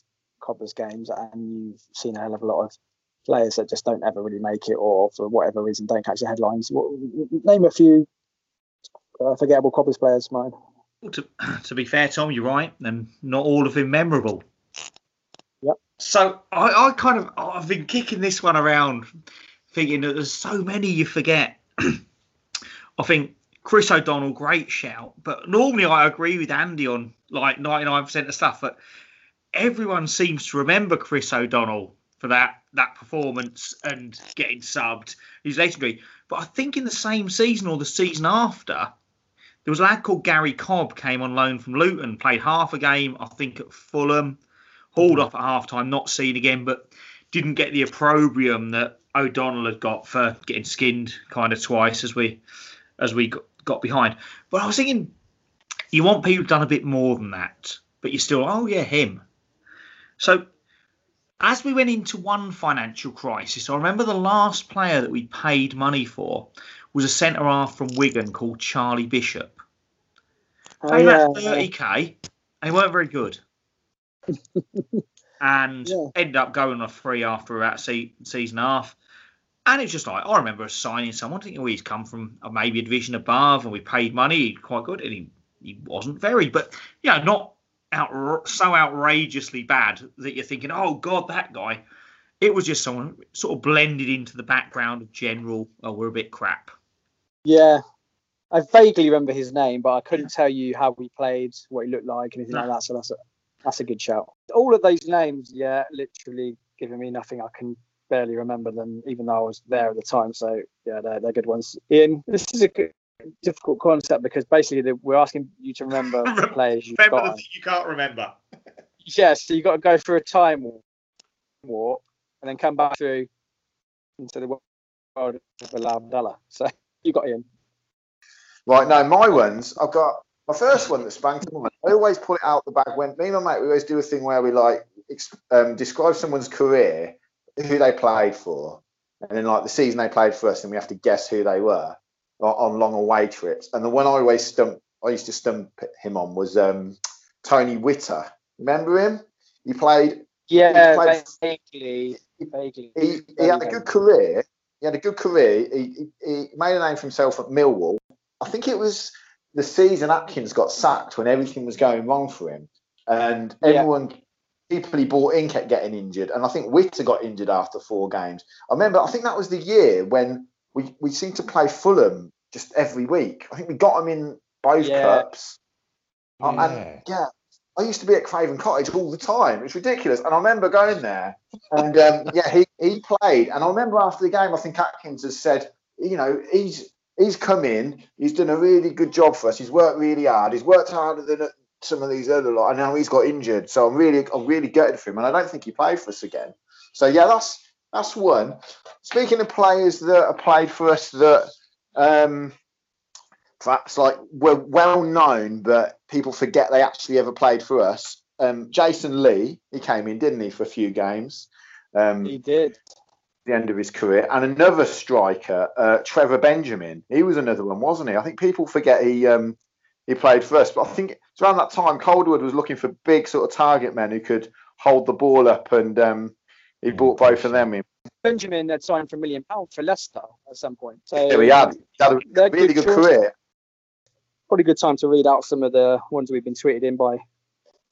Cobblers games and you've seen a hell of a lot of players that just don't ever really make it or for whatever reason don't catch the headlines. Name a few uh, forgettable Cobblers players, mine. To, [clears throat] to be fair, Tom, you're right. And not all of them memorable. Yep. So I, I kind of I've been kicking this one around, thinking that there's so many you forget. [clears throat] I think Chris O'Donnell, great shout. But normally I agree with Andy on like 99% of stuff. But everyone seems to remember Chris O'Donnell for that that performance and getting subbed. He's legendary. But I think in the same season or the season after, there was a lad called Gary Cobb came on loan from Luton, played half a game, I think at Fulham, hauled mm-hmm. off at half time, not seen again, but didn't get the opprobrium that O'Donnell had got for getting skinned kind of twice as we as we got, got behind. But I was thinking, you want people done a bit more than that, but you're still, oh yeah, him. So as we went into one financial crisis, I remember the last player that we paid money for was a centre half from Wigan called Charlie Bishop. Yeah. about 30k, and he weren't very good. [laughs] and Yeah. ended up going on a free after about se- season half. And it's just like I remember signing someone thinking, oh, he's come from uh, maybe a division above, and we paid money, he's quite good, and he, he wasn't very, but yeah, not out so outrageously bad that you're thinking, oh god, that guy. It was just someone sort of blended into the background of general. Oh, we're a bit crap. Yeah. I vaguely remember his name, but I couldn't tell you how he played, what he looked like, anything like that. So that's a that's a good shout. All of those names, yeah, literally giving me nothing. I can barely remember them, even though I was there at the time. So yeah, they're, they're good ones. Ian, this is a good, difficult concept because basically the, we're asking you to remember [laughs] the players you've Remember got. the you can't remember. [laughs] Yeah, so you've got to go through a time warp and then come back through into the world of Abidallah. So you got Ian. Right, now, my ones, I've got my first one that sprang to mind. I always pull it out the bag when me and my mate, we always do a thing where we like um, describe someone's career, who they played for, and then like the season they played for us, and we have to guess who they were on long away trips. And the one I always stump, I used to stump him on was um, Tony Witter. Remember him? He played Yeah, played- vaguely, vaguely. he, he had a good career. He had a good career. He, he, he made a name for himself at Millwall. I think it was the season Atkins got sacked when everything was going wrong for him, and Yeah. everyone, people he brought in kept getting injured, and I think Witter got injured after four games. I remember. I think that was the year when we we seemed to play Fulham just every week. I think we got him in both Yeah. cups. Uh, Yeah. And yeah, I used to be at Craven Cottage all the time. It's ridiculous. And I remember going there and um, yeah, he, he played. And I remember after the game, I think Atkins has said, you know, he's he's come in, he's done a really good job for us. He's worked really hard. He's worked harder than some of these other lot. And now he's got injured. So I'm really I'm really gutted for him. And I don't think he played for us again. So yeah, that's that's one. Speaking of players that have played for us that um perhaps like were well known, but people forget they actually ever played for us. Um, Jason Lee, he came in, didn't he, for a few games, um, He did. The end of his career, and another striker, uh, Trevor Benjamin. He was another one, wasn't he? I think people forget he um, he played for us, but I think it's around that time Calderwood was looking for big sort of target men who could hold the ball up, and um, he bought both of them in. Benjamin had signed for a million pounds for Leicester at some point. So Yeah, he had, he had a they're really good choices. career. Probably a good time to read out some of the ones we've been tweeted in by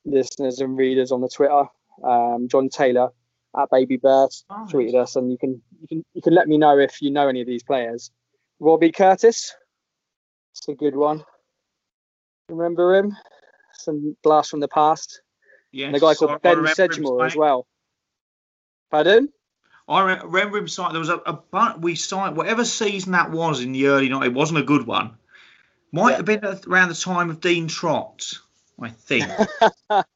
listeners and readers on the Twitter. Um, John Taylor at Baby Bert Nice. tweeted us, and you can you can you can let me know if you know any of these players. Robbie Curtis, it's a good one. Remember him? Some blast from the past. Yes, and a guy called I Ben Sedgemore as well. Pardon? I remember him signing. There was a, a bu- we signed whatever season that was in the early night. It wasn't a good one. Might Yeah. have been around the time of Dean Trott, I think. [laughs]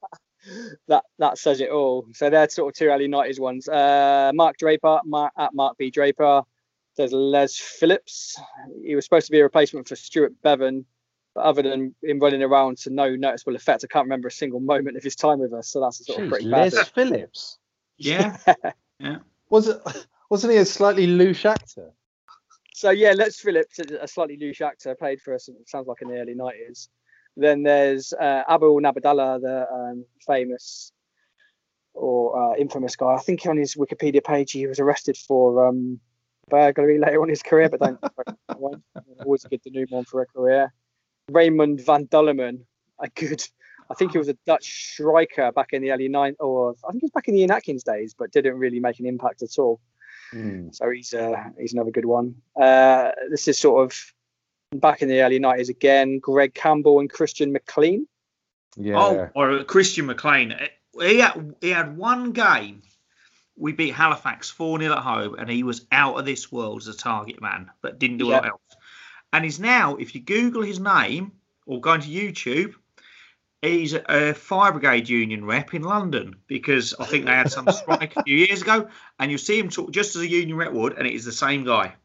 that that says it all. So they're sort of two early 90s ones. Uh, Mark Draper Mark, at Mark B Draper. There's Les Phillips. He was supposed to be a replacement for Stuart Beavon, but other than him running around to no noticeable effect, I can't remember a single moment of his time with us. So that's a sort of Jeez, pretty bad. Les Phillips. yeah, [laughs] Yeah. Was it? Wasn't he a slightly louche actor? So yeah, Les Phillips, a a slightly louche actor, played for us. It sounds like in the early 90s. Then there's uh, Nabil Abidallah, the um, famous or uh, infamous guy. I think on his Wikipedia page he was arrested for um, burglary later on in his career, but don't [laughs] always a good denouement for a career. Raymond van Dulleman, a good. I think he was a Dutch striker back in the early nine, or I think he was back in the Ian Atkins days, but didn't really make an impact at all. Mm. So he's uh, he's another good one. Uh, this is sort of back in the early nineties again. Greg Campbell and Christian McLean. Yeah. Oh, or Christian McLean. He had, he had one game. We beat Halifax 4 0 at home, and he was out of this world as a target man, but didn't do a lot else. And he's now, if you Google his name or go into YouTube, he's a fire brigade union rep in London because I think they had some [laughs] strike a few years ago, and you'll see him talk just as a union rep would, and it is the same guy.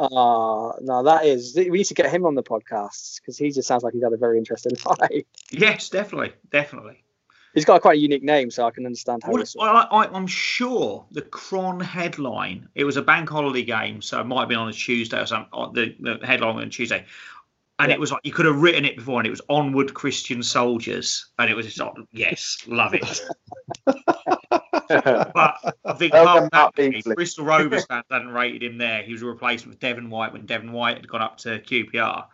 Ah, uh, no, that is. We need to get him on the podcast because he just sounds like he's had a very interesting [laughs] life. Yes, definitely, definitely. He's got a quite a unique name, so I can understand how. Well, I, am sure the Chron headline. It was a bank holiday game, so it might have been on a Tuesday or something. The, the headline on Tuesday, and yeah. it was like you could have written it before, and it was onward Christian soldiers, and it was just like, yes, love it. [laughs] [laughs] but I think apart that, Bristol Rovers fans hadn't rated him there. He was a replacement with Devon White when Devon White had gone up to QPR.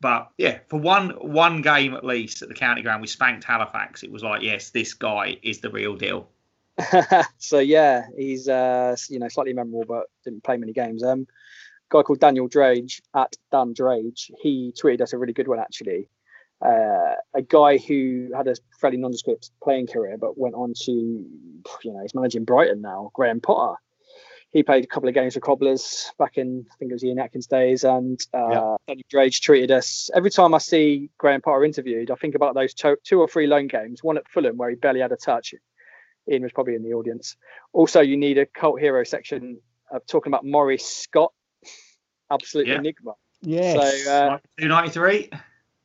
But yeah, for one one game at least at the county ground, we spanked Halifax. It was like, yes, this guy is the real deal. [laughs] so yeah, he's uh, you know slightly memorable, but didn't play many games. Um, guy called Daniel Drage at Dan Drage. He tweeted us a really good one actually. Uh, a guy who had a fairly nondescript playing career, but went on to, you know, he's managing Brighton now. Graham Potter he played a couple of games for Cobblers back in I think it was Ian Atkins days, and uh, yeah. Drage treated us. Every time I see Graham Potter interviewed, I think about those two, two or three loan games. One at Fulham where he barely had a touch. Ian was probably in the audience. Also, you need a cult hero section of talking about Maurice Scott, absolute yeah. enigma. Yes. So, uh, 293.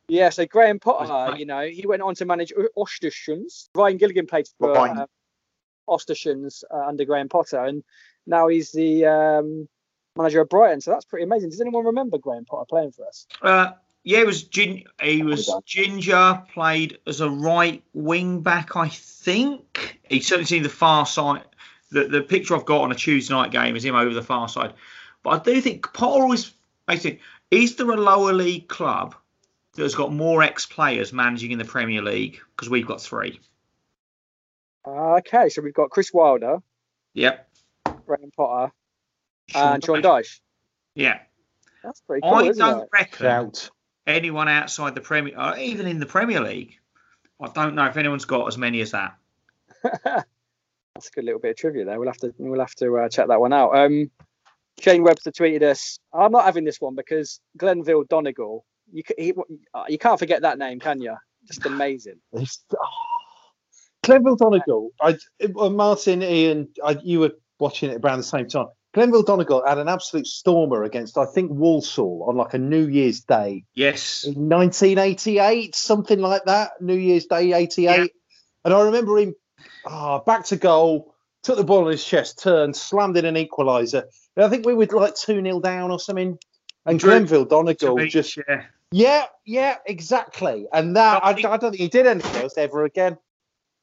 Yeah, so Graham Potter, you know, he went on to manage Östersunds. Ryan Gilligan played for Östersunds uh, under Graham Potter, and now he's the um, manager of Brighton. So that's pretty amazing. Does anyone remember Graham Potter playing for us? Uh, yeah, it was Gin- he was Ginger played as a right wing back, I think. He's certainly seen the far side. The, the picture I've got on a Tuesday night game is him over the far side. But I do think Potter always basically is there a lower league club that's got more ex players managing in the Premier League? Because we've got three. Uh, okay, so we've got Chris Wilder. Yep. Graham Potter, Sean and Sean Dyche. Yeah. That's pretty cool. I don't it? reckon Shout. anyone outside the Premier, or even in the Premier League, I don't know if anyone's got as many as that. [laughs] That's a good little bit of trivia there. We'll have to we'll have to uh, check that one out. Um, Shane Webster tweeted us. I'm not having this one because Glenville Donegal. You he, uh, you can't forget that name, can you? Just amazing. [sighs] oh, Glenville Donegal. I, Martin, Ian, I, you were watching it around the same time. Glenville Donegal had an absolute stormer against, I think, Walsall on like a New Year's Day. Yes. In 1988, something like that. New Year's Day, 88. Yeah. And I remember him oh, back to goal, took the ball on his chest, turned, slammed in an equaliser. I think we were like 2 0 down or something. And Glenville Donegal just. Yeah. Yeah, yeah, exactly. And that, I, I don't think he did anything else ever again.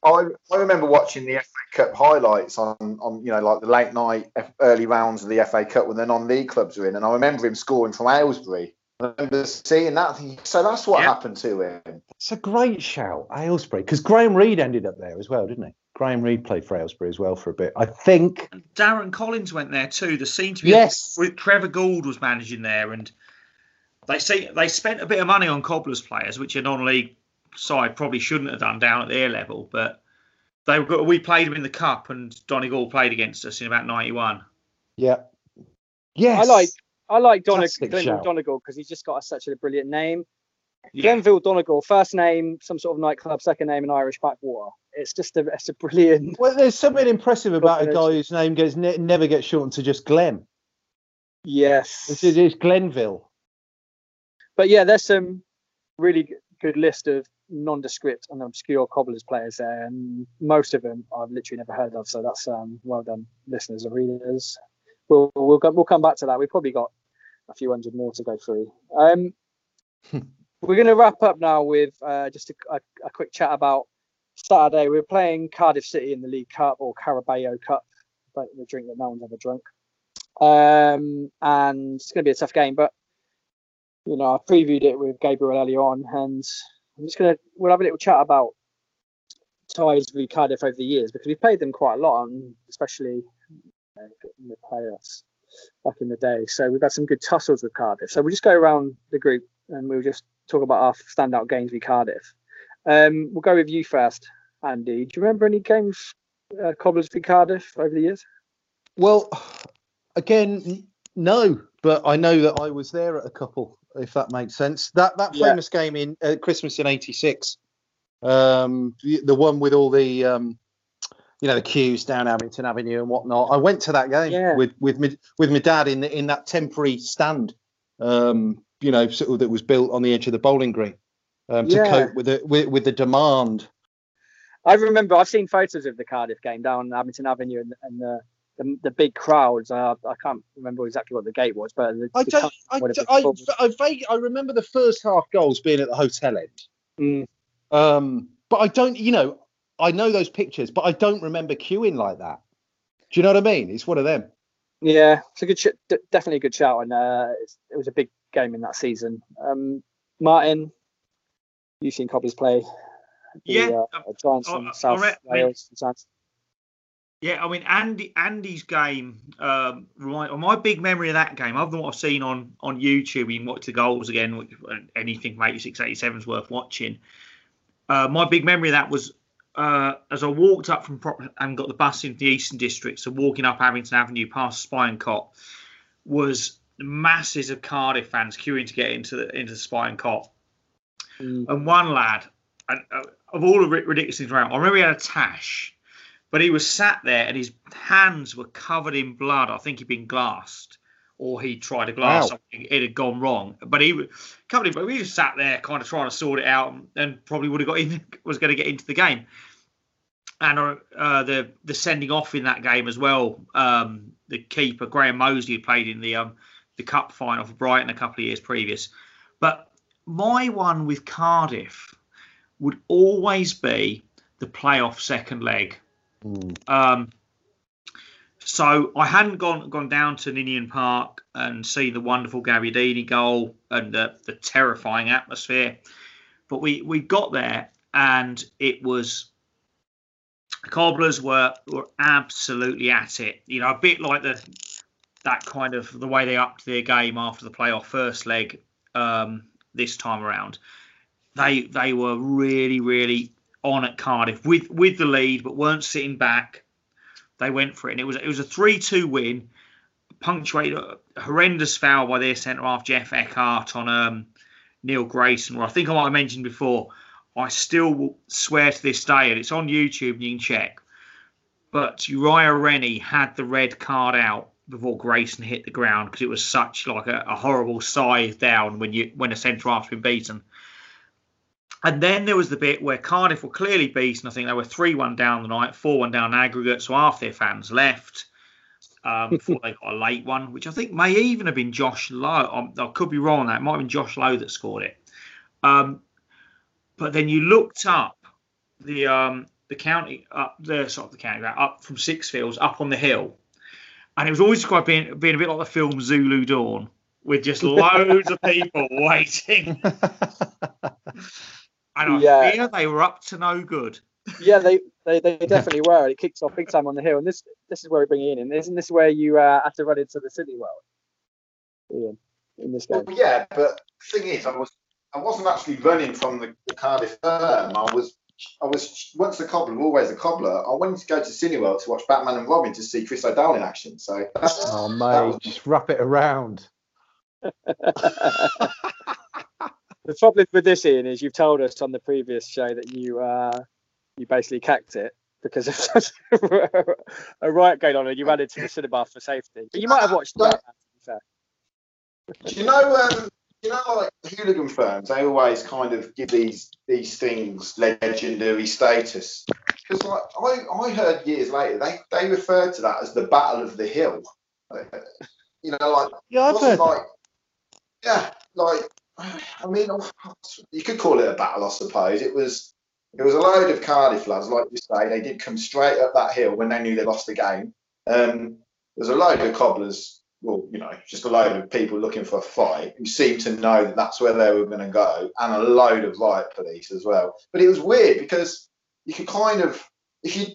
I, I remember watching the FA Cup highlights on, on you know like the late night early rounds of the FA Cup when the non-league clubs were in, and I remember him scoring from Aylesbury. I remember seeing that. So that's what happened to him. It's a great shout, Aylesbury, because Graham Reed ended up there as well, didn't he? Graham Reed played for Aylesbury as well for a bit. I think Darren Collins went there too. The scene to be yes, Trevor Gould was managing there, and they say they spent a bit of money on Cobblers players, which a non-league side probably shouldn't have done down at their level, but they were, we played them in the cup, and Donegal played against us in about '91. Yeah. Yes. I like I like Donegal, Glenville Donegal because he's just got a, such a brilliant name. Yeah. Glenville Donegal, first name, some sort of nightclub, second name, an Irish backwater. It's just a, it's a brilliant. Well, there's something impressive about a guy whose name gets ne- never gets shortened to just Glen. Yes, it is Glenville. But yeah, there's some really good list of nondescript and obscure cobblers players there, and most of them I've literally never heard of. So that's um, well done, listeners and readers. We'll we'll, go, we'll come back to that. We've probably got a few hundred more to go through. Um, we're going to wrap up now with uh, just a, a, a, quick chat about Saturday We're playing Cardiff City in the League Cup or Carabao Cup, but the drink that no one's ever drunk. Um, and it's going to be a tough game, but you know I previewed it with Gabriel earlier on, and I'm just to we'll have a little chat about ties with Cardiff over the years because we've played them quite a lot, and especially in the playoffs back in the day. So we've had some good tussles with Cardiff. So we'll just go around the group and we'll just talk about our standout games with Cardiff. Um, we'll go with you first, Andy. Do you remember any games uh, Cobblers v Cardiff over the years? Well, again, no, but I know that I was there at a couple, if that makes sense. That that Yeah. famous game in uh, Christmas in '86, um, the, the one with all the um, you know the queues down Abington Avenue and whatnot. I went to that game Yeah. with with me, with my dad in the, in that temporary stand, um, you know, sort of that was built on the edge of the bowling green um, to Yeah. cope with the with, with the demand. I remember I've seen photos of the Cardiff game down Abington Avenue and, and the, the the big crowds. Uh, I can't remember exactly what the gate was, but the, I the don't. I, would have I, been. I, vague, I remember the first half goals being at the hotel end. Mm. Um, but I don't, you know, I know those pictures, but I don't remember queuing like that. Do you know what I mean? It's one of them. Yeah, it's a good, sh- d- definitely a good shout, and uh, it's, it was a big game in that season. Um, Martin, you've seen Cobblers play. The, Yeah, uh, Giants I- in I South re- I Wales. sometimes. Yeah, I mean Andy Andy's game. Um, my big memory of that game, other than what I've seen on on YouTube, you can watch the goals again. which- Anything from 86, 87 is worth watching. Uh, my big memory of that was uh, as I walked up from Prop and got the bus into the Eastern District, so walking up Abington Avenue past Spine Cot, was masses of Cardiff fans queuing to get into the into the Spine Cot. Mm. And one lad, and uh, of all the ridiculous things around, I remember he had a tash, but he was sat there and his hands were covered in blood. I think he'd been glassed, or he tried to glass Wow. something. It had gone wrong, but he was covered in blood. We just sat there, kind of trying to sort it out, and probably would have got in, [laughs] was going to get into the game. And uh, uh, the the sending off in that game as well. Um, the keeper Graham Moseley had played in the um, the cup final for Brighton a couple of years previous. But my one with Cardiff would always be the playoff second leg. Um, so I hadn't gone gone down to Ninian Park and seen the wonderful Gabbiadini goal and the, the terrifying atmosphere, but we we got there and it was Cobblers were were absolutely at it. You know, a bit like the that kind of the way they upped their game after the playoff first leg um, this time around. They they were really really on at Cardiff with with the lead, but weren't sitting back. They went for it, and it was it was a three two win, punctuated a horrendous foul by their centre half Jeff Eckhardt on um, Neil Grayson. Where I think I might have mentioned before. I still swear to this day, and it's on YouTube, you can check. But Uriah Rennie had the red card out before Grayson hit the ground because it was such like a, a horrible scythe down when you when a centre half's been beaten. And then there was the bit where Cardiff were clearly beaten. I think they were 3 1 down the night, 4 1 down aggregate. So half their fans left um, [laughs] before they got a late one, which I think may even have been Josh Lowe. Um, I could be wrong on that. It might have been Josh Lowe that scored it. Um, but then you looked up the um, the county up the sort of the county up from Sixfields up on the hill, and it was always described being, being a bit like the film Zulu Dawn with just [laughs] loads of people waiting. [laughs] And I Yeah. fear they were up to no good. yeah, they, [laughs] they, they definitely were. It kicks off big time on the hill, and this this is where we bring Ian in. Isn't this where you uh, had to run into the Cineworld? Ian, in this game. Well, yeah, but the thing is, I was I wasn't actually running from the Cardiff firm. I was I was once a cobbler, always a cobbler. I wanted to go to Cineworld to watch Batman and Robin to see Chris O'Dowd in action. So that's, Oh, that was just wrap it around. [laughs] The problem with this, Ian, is you've told us on the previous show that you uh, you basically cacked it because of [laughs] a riot going on, and you ran into the cinema for safety. But you might have watched that. To be fair. Do you know? Um, you know, like hooligan firms, they always kind of give these these things legendary status. Because like I, I heard years later, they they referred to that as the Battle of the Hill. Uh, You know, like Yeah, I've heard. like yeah, like I mean, you could call it a battle, I suppose. It was It was a load of Cardiff lads, like you say. They did come straight up that hill when they knew they lost the game. Um, there's a load of cobblers, well, you know, just a load of people looking for a fight who seemed to know that that's where they were going to go, and a load of riot police as well. But it was weird because you could kind of, if you,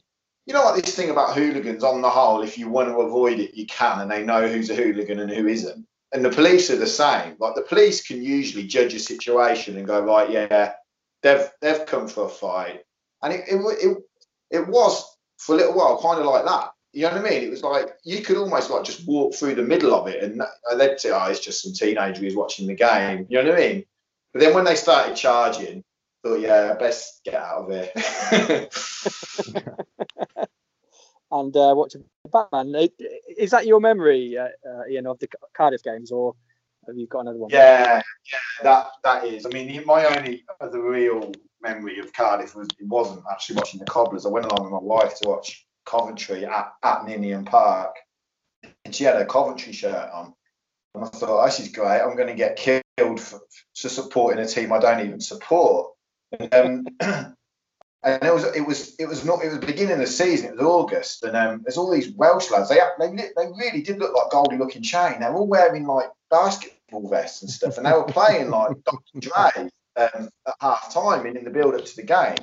you know, like this thing about hooligans on the whole, if you want to avoid it, you can, and they know who's a hooligan and who isn't. And the police are the same. Like the police can usually judge a situation and go, right, yeah, they've they've come for a fight, and it it it, it was for a little while kind of like that. You know what I mean? It was like you could almost like just walk through the middle of it, and they'd say, "Oh, it's just some teenager who's watching the game." You know what I mean? But then when they started charging, I thought, "Yeah, best get out of here." [laughs] [laughs] and uh, watching Batman. Is that your memory, uh, uh, Ian, of the Cardiff games, or have you got another one? Yeah, yeah, that that is. I mean, my only other real memory of Cardiff was it wasn't actually watching the Cobblers. I went along with my wife to watch Coventry at, at Ninian Park, and she had a Coventry shirt on. And I thought, oh, this is great. I'm going to get killed for, for supporting a team I don't even support. Um, [clears throat] and it was it was it was not it was beginning of the season. It was August, and um, there's all these Welsh lads. They they they really did look like Goldie Lookin Chain. They were all wearing like basketball vests and stuff, and they were playing like [laughs] Dr. Dre um, at half time and in the build up to the game.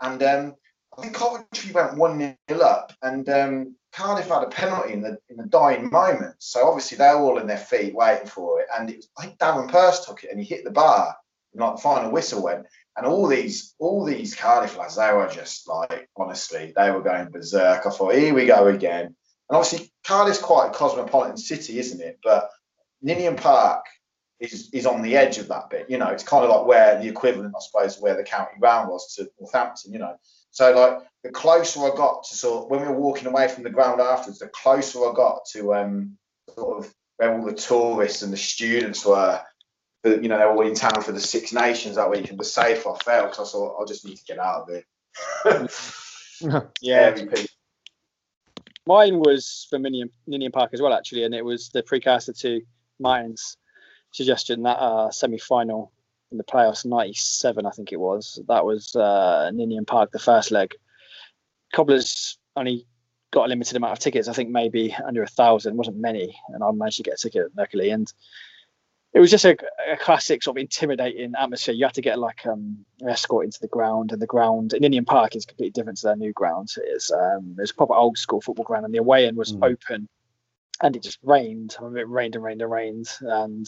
And um, I think Coventry went 1 0 up, and um, Cardiff had a penalty in the in the dying moment. So obviously they're all in their feet waiting for it. And it was, I think Darren Purse took it and he hit the bar, and like the final whistle went. And all these all these Cardiff lads, they were just like, honestly, they were going berserk. I thought, here we go again. And obviously, Cardiff's quite a cosmopolitan city, isn't it? But Ninian Park is, is on the edge of that bit. You know, it's kind of like where the equivalent, I suppose, where the county ground was to Northampton. You know, so like the closer I got to sort of, when we were walking away from the ground afterwards, the closer I got to um sort of where all the tourists and the students were. You know, they were all in town for the Six Nations that week, and the safe I felt because I thought I just need to get out of it. [laughs] yeah. Mine was for Ninian, Ninian Park as well, actually, and it was the precursor to Martin's suggestion that uh, semi-final in the playoffs, '97, I think it was. That was uh, Ninian Park, the first leg. Cobblers only got a limited amount of tickets. I think maybe under a thousand, wasn't many, and I managed to get a ticket luckily. And it was just a, a classic sort of intimidating atmosphere. You had to get like um, an escort into the ground, and the ground in Ninian Park is completely different to their new ground. It's um, it's a proper old school football ground, and the away end was mm. open and it just rained. I mean, it rained and rained and rained. And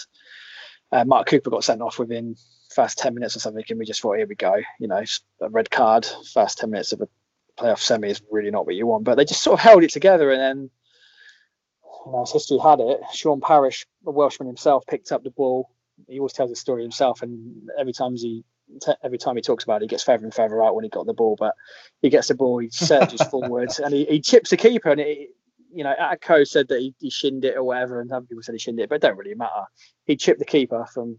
uh, Mark Cooper got sent off within first 10 minutes or something. And we just thought, here we go. You know, a red card, first 10 minutes of a playoff semi is really not what you want. But they just sort of held it together. And then, you know, as history had it, Sean Parrish, a Welshman himself, picked up the ball. He always tells the story himself. And every time he every time he talks about it, he gets further and further out when he got the ball. But he gets the ball, he surges [laughs] forward, and he, he chips the keeper, and it, you know, Atco said that he, he shinned it or whatever, and other people said he shinned it, but it don't really matter. He chipped the keeper from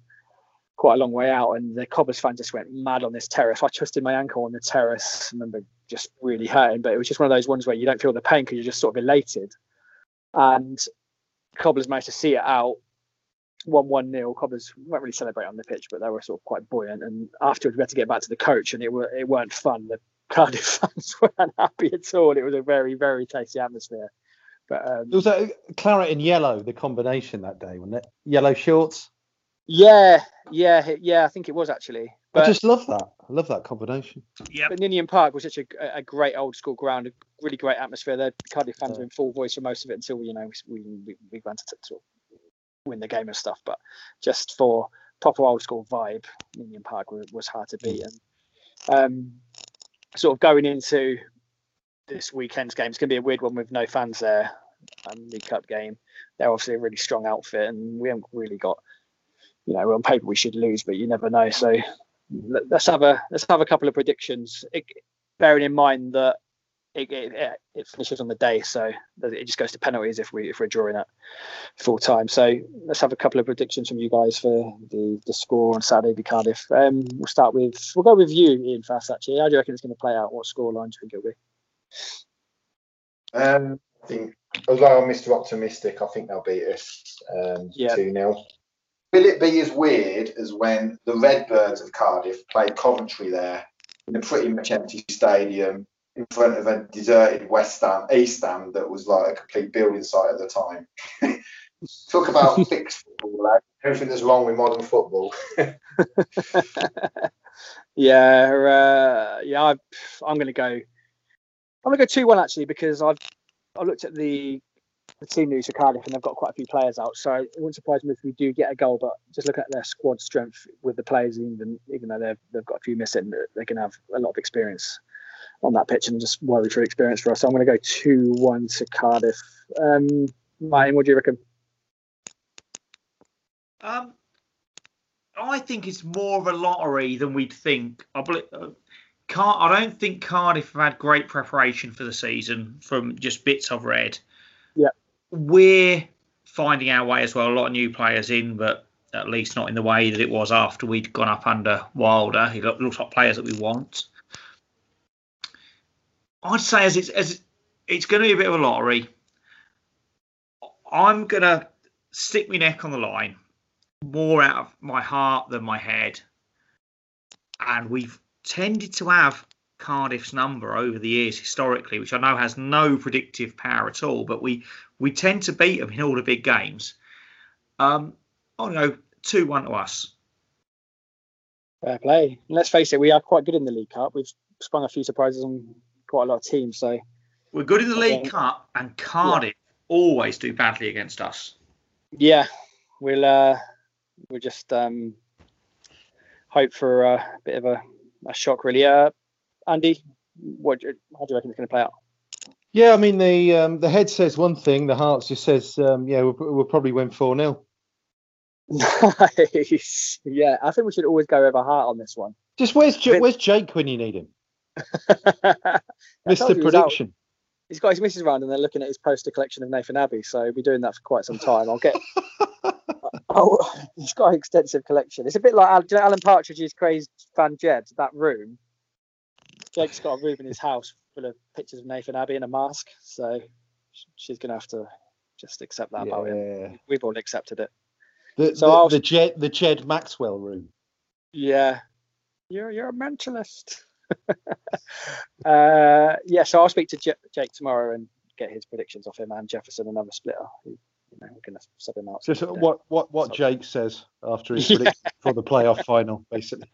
quite a long way out, and the Cobblers fan just went mad on this terrace. I twisted my ankle on the terrace. I remember just really hurting, but it was just one of those ones where you don't feel the pain because you're just sort of elated. And Cobblers managed to see it out. One one nil. Cobblers weren't really celebrate on the pitch, but they were sort of quite buoyant. And afterwards, we had to get back to the coach, and it were it weren't fun. The Cardiff [laughs] fans weren't happy at all. It was a very very tasty atmosphere. But um, there was a claret and yellow, the combination that day, wasn't it? Yellow shorts. Yeah, yeah, yeah. I think it was actually. But, I just love that. I love that combination. Yeah. But Ninian Park was such a, a great old school ground, a really great atmosphere. The Cardiff fans yeah. were in full voice for most of it until you know we we, we went to sort of win the game and stuff. But just for proper old school vibe, Ninian Park was, was hard to beat. And um, sort of going into this weekend's game. It's going to be a weird one with no fans there. Um, League Cup game. They're obviously a really strong outfit, and we haven't really got. You know, on paper we should lose, but you never know. So let's have a let's have a couple of predictions. It, bearing in mind that it, it, it, finishes on the day, so it just goes to penalties if we if we're drawing at full time. So let's have a couple of predictions from you guys for the, the score on Saturday v Cardiff. Um, we'll start with we'll go with you, Ian Fast. Actually, how do you reckon it's going to play out? What score line do you think it'll be? Um, I think, although I'm Mr. Optimistic, I think they'll beat us um, yep. 2 0. Will it be as weird as when the Redbirds of Cardiff played Coventry there in a pretty much empty stadium in front of a deserted West Stand, East Stand that was like a complete building site at the time. [laughs] Talk about [laughs] fixed football, like everything that's wrong with modern football. [laughs] yeah, uh, yeah, I, I'm going to go. I'm going to go two one actually because I've I looked at the the team news for Cardiff and they've got quite a few players out, so it wouldn't surprise me if we do get a goal. But just looking at their squad strength with the players, even even though they've they've got a few missing, they can have a lot of experience on that pitch and just worry for experience for us. So I'm going to go two one to Cardiff. Um, Martin, what do you reckon? Um, I think it's more of a lottery than we'd think. I believe. Uh, I don't think Cardiff have had great preparation for the season from just bits I've read. We're finding our way as well. A lot of new players in, but at least not in the way that it was after we'd gone up under Wilder. He looks like players that we want. I'd say as it's as it's going to be a bit of a lottery. I'm going to stick my neck on the line more out of my heart than my head. And we've tended to have Cardiff's number over the years historically, which I know has no predictive power at all, but we we tend to beat them in all the big games. Um, I know two one to us. Fair play. let's face it, we are quite good in the League Cup. We've sprung a few surprises on quite a lot of teams. So we're good in the League Cup, and Cardiff yeah. always do badly against us. Yeah, we'll uh, we'll just um, hope for a bit of a a shock, really. Uh, Andy, what how do you reckon it's going to play out? Yeah, I mean the um, the head says one thing, the heart just says um, yeah we'll, we'll probably win four 0 Nice. [laughs] Yeah, I think we should always go over heart on this one. Just where's J- where's Jake when you need him? [laughs] Mr. Prediction. He's got his missus around and they're looking at his poster collection of Nathan Abbey, so he'll be doing that for quite some time. I'll get. [laughs] oh, he's got an extensive collection. It's a bit like you know, Alan Partridge's crazed fan Jed. That room. Jake's got a room in his house full of pictures of Nathan Abbey in a mask, so she's gonna have to just accept that yeah. about him. We've all accepted it. The, so the, the Jed the Jed Maxwell room. Yeah, you're you're a mentalist. [laughs] uh, yeah, so I'll speak to Jake tomorrow and get his predictions off him and Jefferson, another splitter. Who, you know, we're going to sub him out. Just what what what Jake says after his [laughs] yeah. prediction for the playoff final, basically.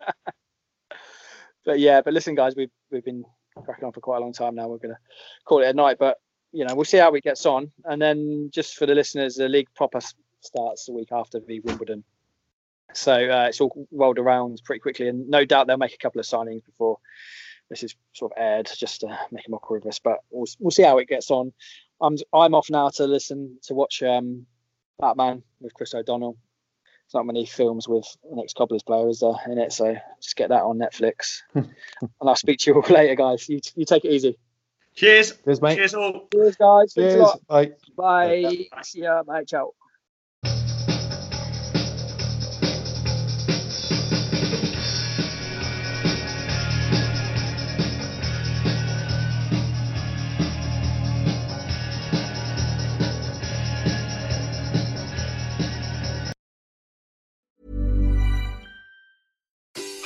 [laughs] but yeah, but listen, guys, we've we've been cracking on for quite a long time now. We're going to call it a night, but you know, we'll see how it gets on. And then just for the listeners, the league proper starts the week after the Wimbledon so uh, it's all rolled around pretty quickly, and no doubt they'll make a couple of signings before this is sort of aired, just to make a mockery of us. But we'll, we'll see how it gets on. I'm I'm off now to listen to watch um, Batman with Chris O'Donnell. It's not many films with an ex-Cobblers player is there uh, in it, so just get that on Netflix. [laughs] and I'll speak to you all [laughs] later, guys. You, you take it easy. Cheers. Cheers, mate. Cheers all. Cheers, guys. Cheers. Bye. Bye. Bye. See ya. Bye. Ciao.